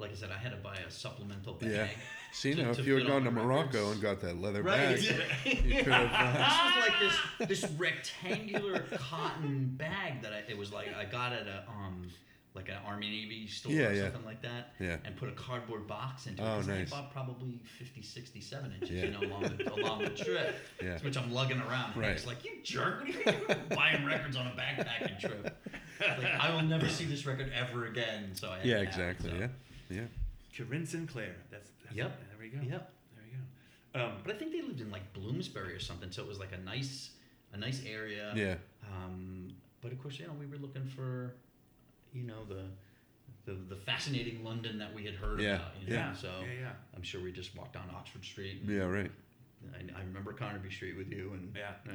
like I said, I had to buy a supplemental bag. Yeah. See to- now, to if you had gone to Morocco records. and got that leather Right. bag, you could have. Uh, this was like this this rectangular cotton bag that I, it was like I got at a um like an Army Navy store Yeah, or yeah. something like that. Yeah. And put a cardboard box into it. Oh. 'cause I nice. bought probably 50, 67 inches, Yeah. you know, along the, along the trip. Yeah. Which I'm lugging around. Right. It's like, you jerk, what are you doing? buying records on a backpacking trip? Like, I will never see this record ever again. So I had yeah, exactly. so. Yeah, yeah. Corinne Sinclair. That's, that's Yep. There we go. Yep. There we go. Um, But I think they lived in like Bloomsbury or something, so it was like a nice, a nice area. Yeah. Um, but of course, you know, we were looking for, you know, the, the the fascinating London that we had heard Yeah, about. You know? yeah. So yeah, yeah. I'm sure we just walked down Oxford Street. and Yeah, right. I, I remember Carnaby Street with you, and Yeah. yeah.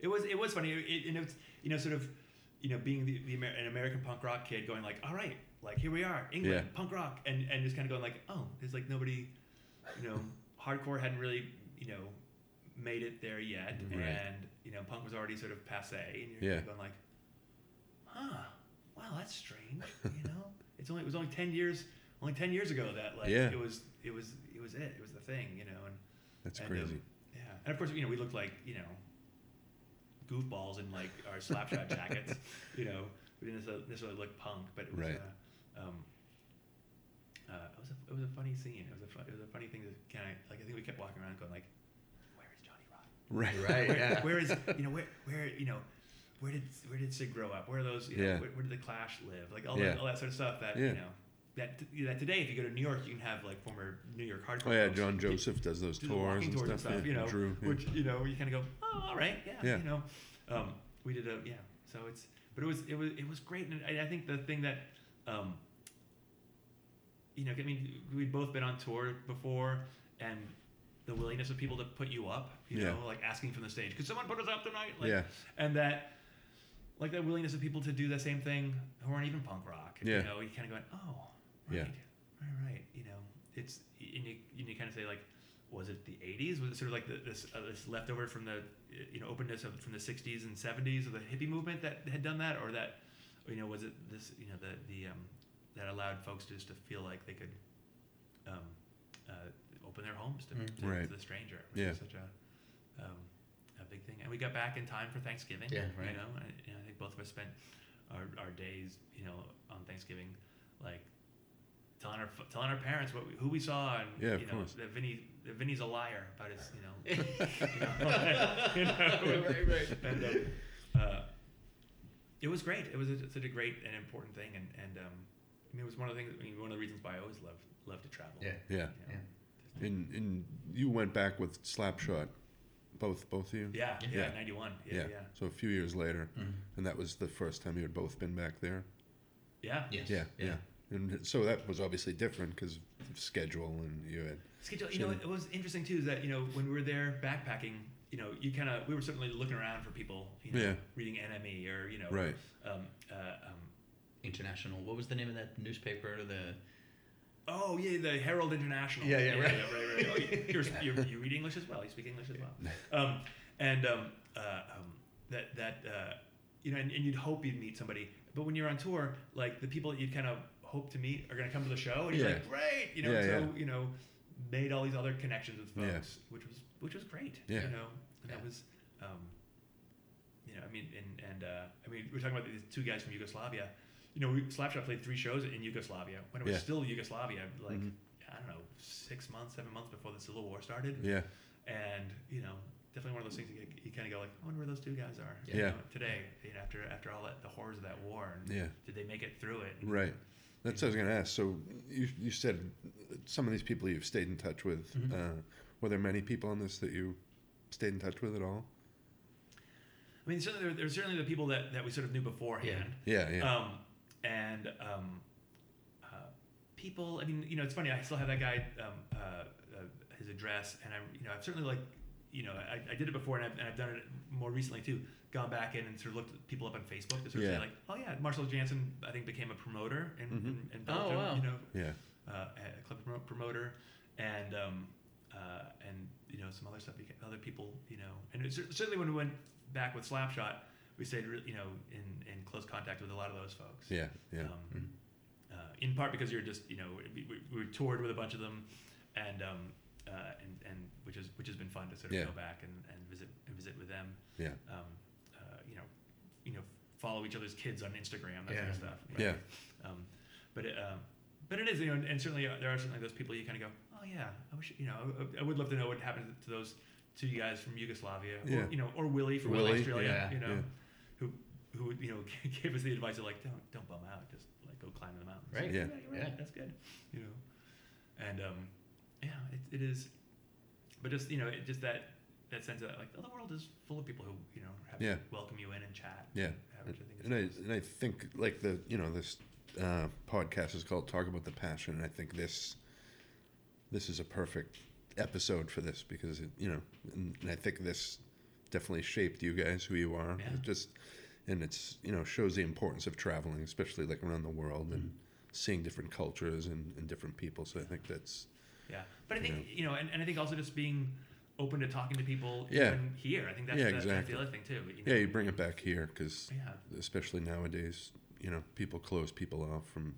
It was it was funny, it, and it was you know sort of you know being the, the Amer- an American punk rock kid going like, all right, like here we are, England Yeah. punk rock, and and just kind of going like, oh, there's like nobody, you know, hardcore hadn't really you know made it there yet, Right. and you know punk was already sort of passe, and you're Yeah. going like, huh, wow, that's strange, you know, it's only it was only ten years only ten years ago that like Yeah. it was it was it was it it was the thing, you know, and That's and, crazy. um, yeah, and of course, you know, we looked like you know goofballs in like our slapshot jackets. You know, we didn't necessarily, necessarily look punk, but it was. Right. Uh, um, uh, it was a it was a funny scene. It was a fu- it was a funny thing to kind of like. I think we kept walking around going like, "Where is Johnny Rotten? Right. Right. Where, Yeah. where is you know where where you know where did where did Sid grow up? Where are those? You know, Yeah. where, where did the Clash live? Like all Yeah. that all that sort of stuff that Yeah. you know. That, that today, if you go to New York, you can have like former New York hardcore. Oh yeah, John do- Joseph does those do tours and tours stuff. and stuff, yeah, you know, Drew. yeah. which you know you kind of go, oh, all right, yeah, Yeah. you know. Um, we did a yeah, so it's but it was it was it was great, and I, I think the thing that, um, you know, I mean, we'd both been on tour before, and the willingness of people to put you up, you Yeah. know, like asking from the stage, could someone put us up tonight? Like, yeah, and that like that willingness of people to do the same thing who aren't even punk rock. Yeah. You know, you kind of going, oh, right, Yeah. right, right. You know, it's and you and you kind of say like, was it the '80s? Was it sort of like the, this uh, this leftover from the you know openness of from the '60s and '70s of the hippie movement that had done that, or that you know was it this you know the the um, that allowed folks just to feel like they could um, uh, open their homes to, Mm. to, Right. to the stranger, which Yeah. is such a um, a big thing. And we got back in time for Thanksgiving. Yeah, right. You know, and, you know, I think both of us spent our, our days, you know, on Thanksgiving, like telling our telling our parents what we, who we saw and Yeah, of you know course. that Vinny that Vinny's a liar about his you know, you know, you know, Right, right. and um, uh, it was great. It was a, such a great and important thing, and and um, I mean, it was one of the things. I mean, one of the reasons why I always loved love to travel. Yeah. yeah. You know, Yeah. And and you went back with Slapshot, both both of you. Yeah, yeah, Yeah. ninety one. Yeah, Yeah. yeah, So a few years later, Mhm. and that was the first time you had both been back there. yeah. Yes. Yeah, yeah. And so that was obviously different because of schedule and you had. Schedule. You know, it was interesting too. Is that you know when we were there backpacking, you know, you kind of we were certainly looking around for people, you know, Yeah. reading NME or you know, Right. Um, uh, um, International. What was the name of that newspaper? The oh yeah, the Herald International. Yeah, yeah, right. right, right. Oh, you, you're, you you read English as well. You speak English as well. Um, and um, uh, um, that that uh, you know, and, and you'd hope you'd meet somebody, but when you're on tour, like the people that you'd kind of hope to meet are going to come to the show, and you're Yeah. like, great, you know. Yeah, so yeah. you know, made all these other connections with Yeah. folks, which was which was great. Yeah. You know, and that was. Um, you know, I mean, and and uh, I mean, we're talking about these two guys from Yugoslavia. You know, we, Slapshot played three shows in Yugoslavia when it was Yeah. still Yugoslavia, like Mhm. I don't know, six months, seven months before the Civil War started Yeah, and you know definitely one of those things you, you kind of go like I wonder where those two guys are you Yeah. know, today you know, after after all that the horrors of that war and yeah. did they make it through it Right. That's what I was going to ask. So you you said some of these people you've stayed in touch with. Mhm. Uh, were there many people on this that you stayed in touch with at all? I mean certainly there, there's certainly the people that, that we sort of knew beforehand Yeah, yeah, um, and um, uh, people I mean you know it's funny I still have that guy um, uh, uh, his address and I you know I've certainly like you know I, I did it before and I've, and I've done it more recently too gone back in and sort of looked people up on Facebook to sort of Yeah. say like oh yeah Marshall Jansen I think became a promoter in, Mhm. in, in Oh, Belgium wow. you know yeah, uh, a club promoter, and um, uh, and you know some other stuff. Other people, you know, and it, certainly when we went back with Slapshot, we stayed, re- you know, in, in close contact with a lot of those folks. yeah, yeah. Um, uh, in part because you're just, you know, we, we, we toured with a bunch of them, and um, uh, and and which is which has been fun to sort of Yeah. go back and, and visit and visit with them. Yeah. Um, uh, you know, you know, follow each other's kids on Instagram, that sort Yeah. of stuff. you. Yeah. Um, but it, um, but it is, you know, and certainly uh, there are certainly those people you kind of go, oh yeah, I wish, you know, I, I would love to know what happened to those two guys from Yugoslavia, Yeah. or you know, or Willie from Willie, Australia, yeah, you know, yeah. Who who you know gave us the advice of like, don't don't bum out, just like go climb the mountains. Right. Yeah. you're right, Yeah. that's good, you know, and um, yeah, it, it is, but just you know, it, just that that sense that like oh, the world is full of people who you know have Yeah. welcome you in and chat, Yeah. which I think And I and I think like the you know this uh, podcast is called Talk About the Passion, and I think this this is a perfect episode for this because it you know and, and I think this definitely shaped you guys who you are. Yeah. It just and it's you know shows the importance of traveling, especially like around the world and seeing different cultures and, and different people. So I think that's Yeah, but I think Yeah. you know, and, and I think also just being open to talking to people Yeah. even here. I think that's, Yeah, that's exactly. the other thing too. You yeah you bring it back here because Yeah, especially nowadays you know people close people off from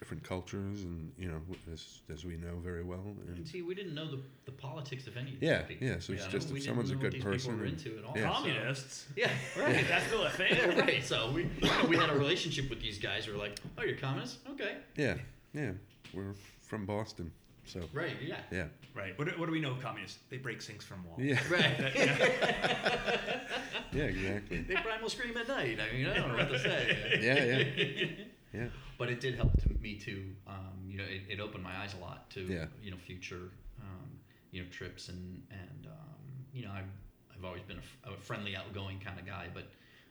different cultures and you know as as we know very well And and see, we didn't know the, the politics of any of Yeah, people. yeah, so it's you know? just if we didn't someone's a know good these person people were and- into at all. Yeah. So- communists. yeah, right. that's still a thing. yeah, right. So we, you know, we had a relationship with these guys. We were like, "Oh, you're communists? Okay." yeah yeah we're from Boston So Right. Yeah. yeah, Right. What, do- what do we know of communists? They break sinks from walls. yeah, Right. yeah, exactly. they primal scream at night. I mean, I don't know what to say. Yeah, yeah, yeah. But it did help to me to, um, you know, it, it opened my eyes a lot to, Yeah. you know, future, um, you know, trips and and um, you know, I've I've always been a friendly, outgoing kind of guy, but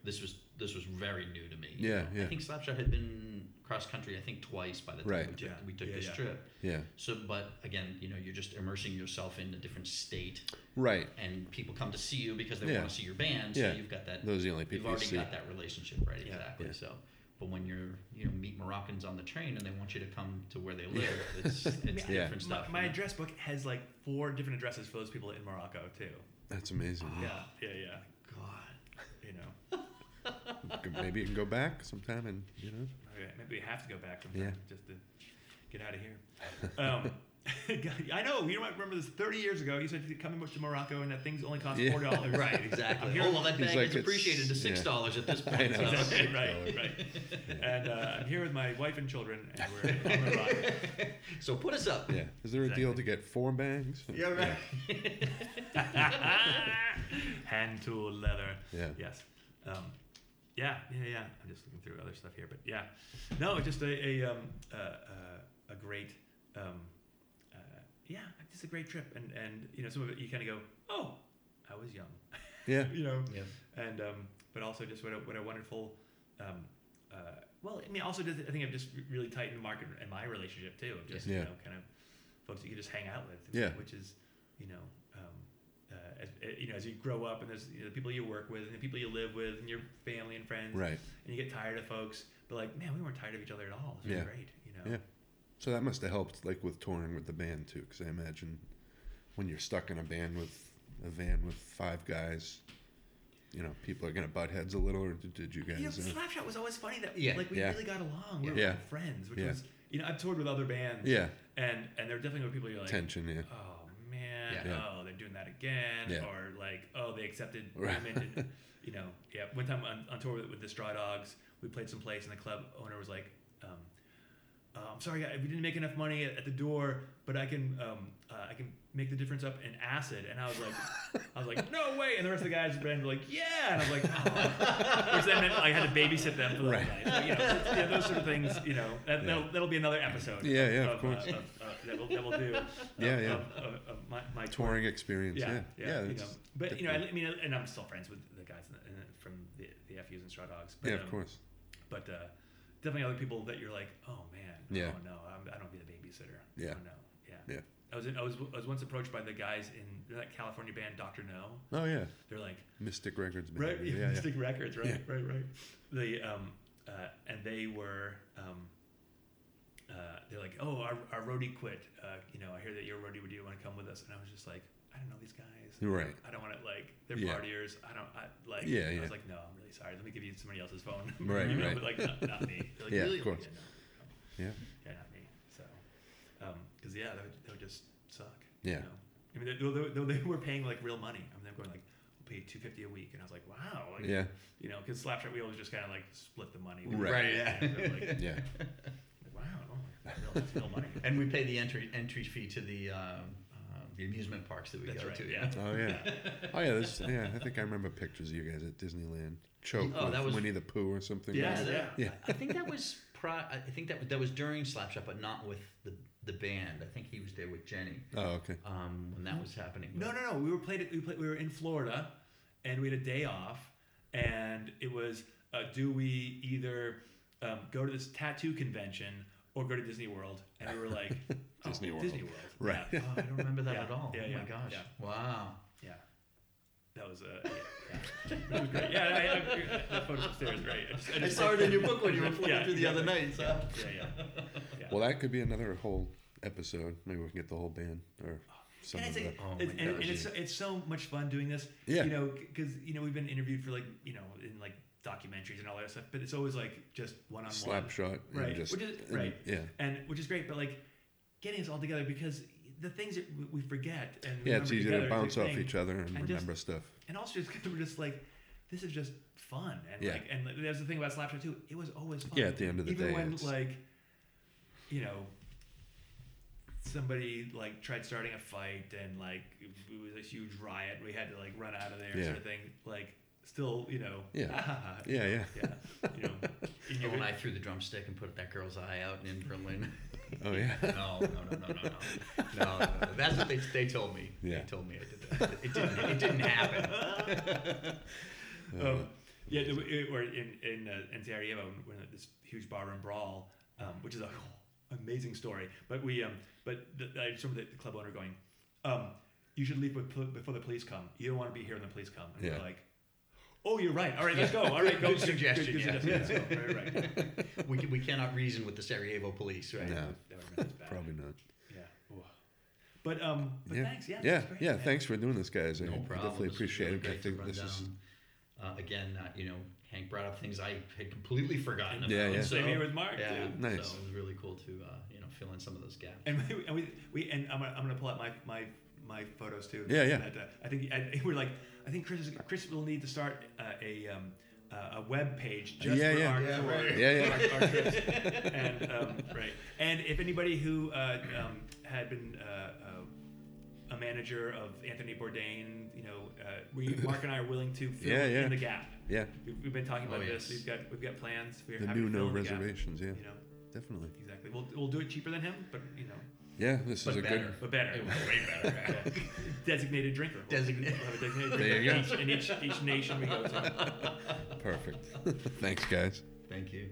this was this was very new to me. Yeah, know. yeah. I think Slapshot had been cross country, I think twice by the time Right. we took, Yeah, we took yeah, this yeah. trip. Yeah, So, but again, you know, you're just immersing yourself in a different state, right. and people come to see you because they Yeah. want to see your band. So Yeah. you've got that. Those are the only people You've people you already see. got that relationship, right? Yeah. Exactly. Yeah. So, but when you're, you know, meet Moroccans on the train and they want you to come to where they live, it's, it's Yeah. different My, stuff. my you know? address book has like four different addresses for those people in Morocco too. That's amazing. Yeah, yeah, yeah. God, you know. Maybe you can go back sometime and you know. Okay, maybe we have to go back sometime Yeah. just to get out of here. Um, God, I know. You might remember this 30 years ago. You said you come to Morocco and that things only cost four dollars. Right, exactly. Here- oh, well, that He's bag like, is appreciated to six yeah. dollars at this point. know. Exactly, right, right. And uh, I'm here with my wife and children, and we're on the ride. so put us up. Yeah. Is there a deal to get four bags? Yeah, right. Hand tool leather. Yeah. Yes. Um, yeah, yeah, yeah. I'm just looking through other stuff here, but yeah. No, just a a um, uh, uh, a great um, yeah, just a great trip, and and you know some of it you kind of go, oh, I was young, Yeah. you know, Yeah. and um, but also just what a what a wonderful. Um, uh, well, I mean, also just, I think I've just really tightened Mark and, and my relationship too. Of just Yeah. you know, kind of folks that you just hang out with. Yeah. Which is, you know, um, uh, as, uh, you know, as you grow up and there's you know, the people you work with and the people you live with and your family and friends. Right. And you get tired of folks, but like, man, we weren't tired of each other at all. It was Yeah. great. You know. Yeah. So that must have helped, like with touring with the band too, because I imagine when you're stuck in a band with a van with five guys, you know, people are gonna butt heads a little. Or did, did you guys? You know, uh, Slapshot was always funny that Yeah. like we Yeah. really got along. We were Yeah. friends, which Yeah. was you know I've toured with other bands. yeah, And and there definitely were people you're like, tension. Yeah, oh man, Yeah. Yeah. oh they're doing that again, Yeah. or like oh they accepted Right. women, and, you know yeah. One time on, on tour with, with the Straw Dogs, we played some place and the club owner was like, um, uh, I'm sorry, we didn't make enough money at, at the door, but I can um, uh, I can make the difference up in acid. And I was like, I was like, no way. And the rest of the guys in the band were like, yeah. And I was like, oh. which then meant I had to babysit them for the Right. night. So, you know, yeah, those sort of things. You know, that, Yeah. that'll, that'll be another episode. Yeah, yeah, of uh, course. of, uh, that, we'll, that we'll do. Yeah, of, yeah. Of, of, of my, my tour. touring experience. Yeah, Yeah, yeah. you know. But you know, I. I mean, and I'm still friends with the guys in the, in the, from the, the FUs and Straw Dogs. But, yeah, um, of course. But uh, definitely other people that you're like, oh Yeah. oh no, I'm, I don't be the babysitter. Yeah. Oh no, yeah. Yeah. I was in, I was I was once approached by the guys in that California band Dr. Know. Oh yeah, They're like, Mystic Records. band. right, Yeah, yeah. Mystic Records, right, Yeah. right, right. The um, uh, and they were um, uh, they're like, oh, our, our roadie quit. Uh, you know, I hear that you're a roadie. Would you want to come with us? And I was just like, I don't know these guys. Right. I don't want to like they're Yeah. partiers. I don't I like. Yeah, yeah. I was like, no, I'm really sorry. Let me give you somebody else's phone. Right, you know, right. But like, not, not me. Like, Yeah, of course. Yeah, no, Yeah. yeah, not me. So, because yeah, that would, that would just suck. Yeah. You know? I mean, they, they, they, they were paying like real money. I mean, they're going like, we'll pay two fifty a week, and I was like, wow. Like, Yeah. You know, because Slapshot, we always just kind of like split the money. Right. Right, yeah. Like, Yeah. like, wow, oh, real, real money. And we pay the entry entry fee to the um, uh, the amusement parks that we That's go right. to. Yeah. Oh yeah. Oh yeah. This, yeah. I think I remember pictures of you guys at Disneyland. Choke Oh, with that was- Winnie the Pooh or something. Yeah, was it? that- Yeah. I think that was pro. I think that that was during Slapshot, but not with the the band. I think he was there with Jenny Oh okay. um, when that was happening. No, no, no. We were played. We played. We were in Florida, and we had a day off, and it was uh, do we either um, go to this tattoo convention or go to Disney World? And we were like, oh, Disney World. Disney World. Right. Yeah. Oh, I don't remember that Yeah, at all. yeah, oh yeah, my gosh! yeah. Wow. Yeah. That was uh, yeah, yeah. That was great. Yeah, I, I, I, that photo's upstairs, right? I, just, I just- saw it in your book when you were flipping Yeah, through the other night. So. Yeah, yeah, yeah. Well, that could be another whole episode. Maybe we can get the whole band or some Can I of say. Oh it's, my and, gosh, and it's, yeah. it's so much fun doing this. Yeah. You know, because you know we've been interviewed for like you know in like documentaries and all that stuff, but it's always like just one on one. Slapshot. and Right. Just, Which is- and- right. Yeah. and which is great. But like getting us all together because the things that we- forget and Yeah, it's easy to bounce off each other and, And just- remember stuff. And also just we're just like this is just fun and Yeah. like and there's the thing about Slapshot too. It was always fun. Yeah, at the end of the even day, when it's- like you know somebody like tried starting a fight and like it was a huge riot. We had to like run out of there, Yeah. sort of thing. Like still, you know, Yeah. you Yeah, yeah. yeah, you know. in Oh, when I threw the drumstick and put that girl's eye out in Berlin. Oh yeah. no, no, no, no, no, no, no, no. That's what they, they told me. Yeah. They told me I did that. It didn't. It didn't happen. um, yeah, it, it, or in in, uh, in Sarajevo, when this huge barroom brawl, um, which is a amazing story. But we, um, but the, I just remember the club owner going, um, "You should leave before the police come. You don't want to be here when the police come." And Yeah. we're like, "Oh, you're right. All right, let's go. All right, go. Good suggestion, yeah. Let's go. Right, right. we, can- we cannot reason with the Sarajevo police, right? No, That would've been bad. probably not. Yeah. Ooh. But um, but yeah. thanks. Yeah. yeah, great, yeah. man. Thanks for doing this, guys. I, No I problem. definitely This was appreciate really it. I think run this is. Uh, again, uh, you know, Hank brought up things I had completely forgotten about. Yeah, yeah. Same here with Mark, Yeah, dude. Nice. So it was really cool to uh, you know fill in some of those gaps. And we, and we, we and I'm gonna, I'm gonna pull out my my my photos too. Yeah, yeah. And, uh, I think I, think we're like I think Chris is, Chris will need to start uh, a um, uh, a web page just Yeah, for yeah. our Yeah, tour, right. Yeah, yeah. our, our trips. and um, right. And if anybody who uh, um, had been uh, uh, a manager of Anthony Bourdain, you know, uh, we Mark and I are willing to fill Yeah, yeah. in the gap. Yeah, We've, we've been talking about Oh, this. We've got we've got plans. We're the happy new no in the gap, reservations. Yeah, You know, definitely. exactly. We'll we'll do it cheaper than him, but you know. Yeah, this But is a better. good. But better. It was way better. designated drinker. Designated. We'll have a designated There drinker you go. each, in each, each nation we go to. Perfect. Thanks, guys. Thank you.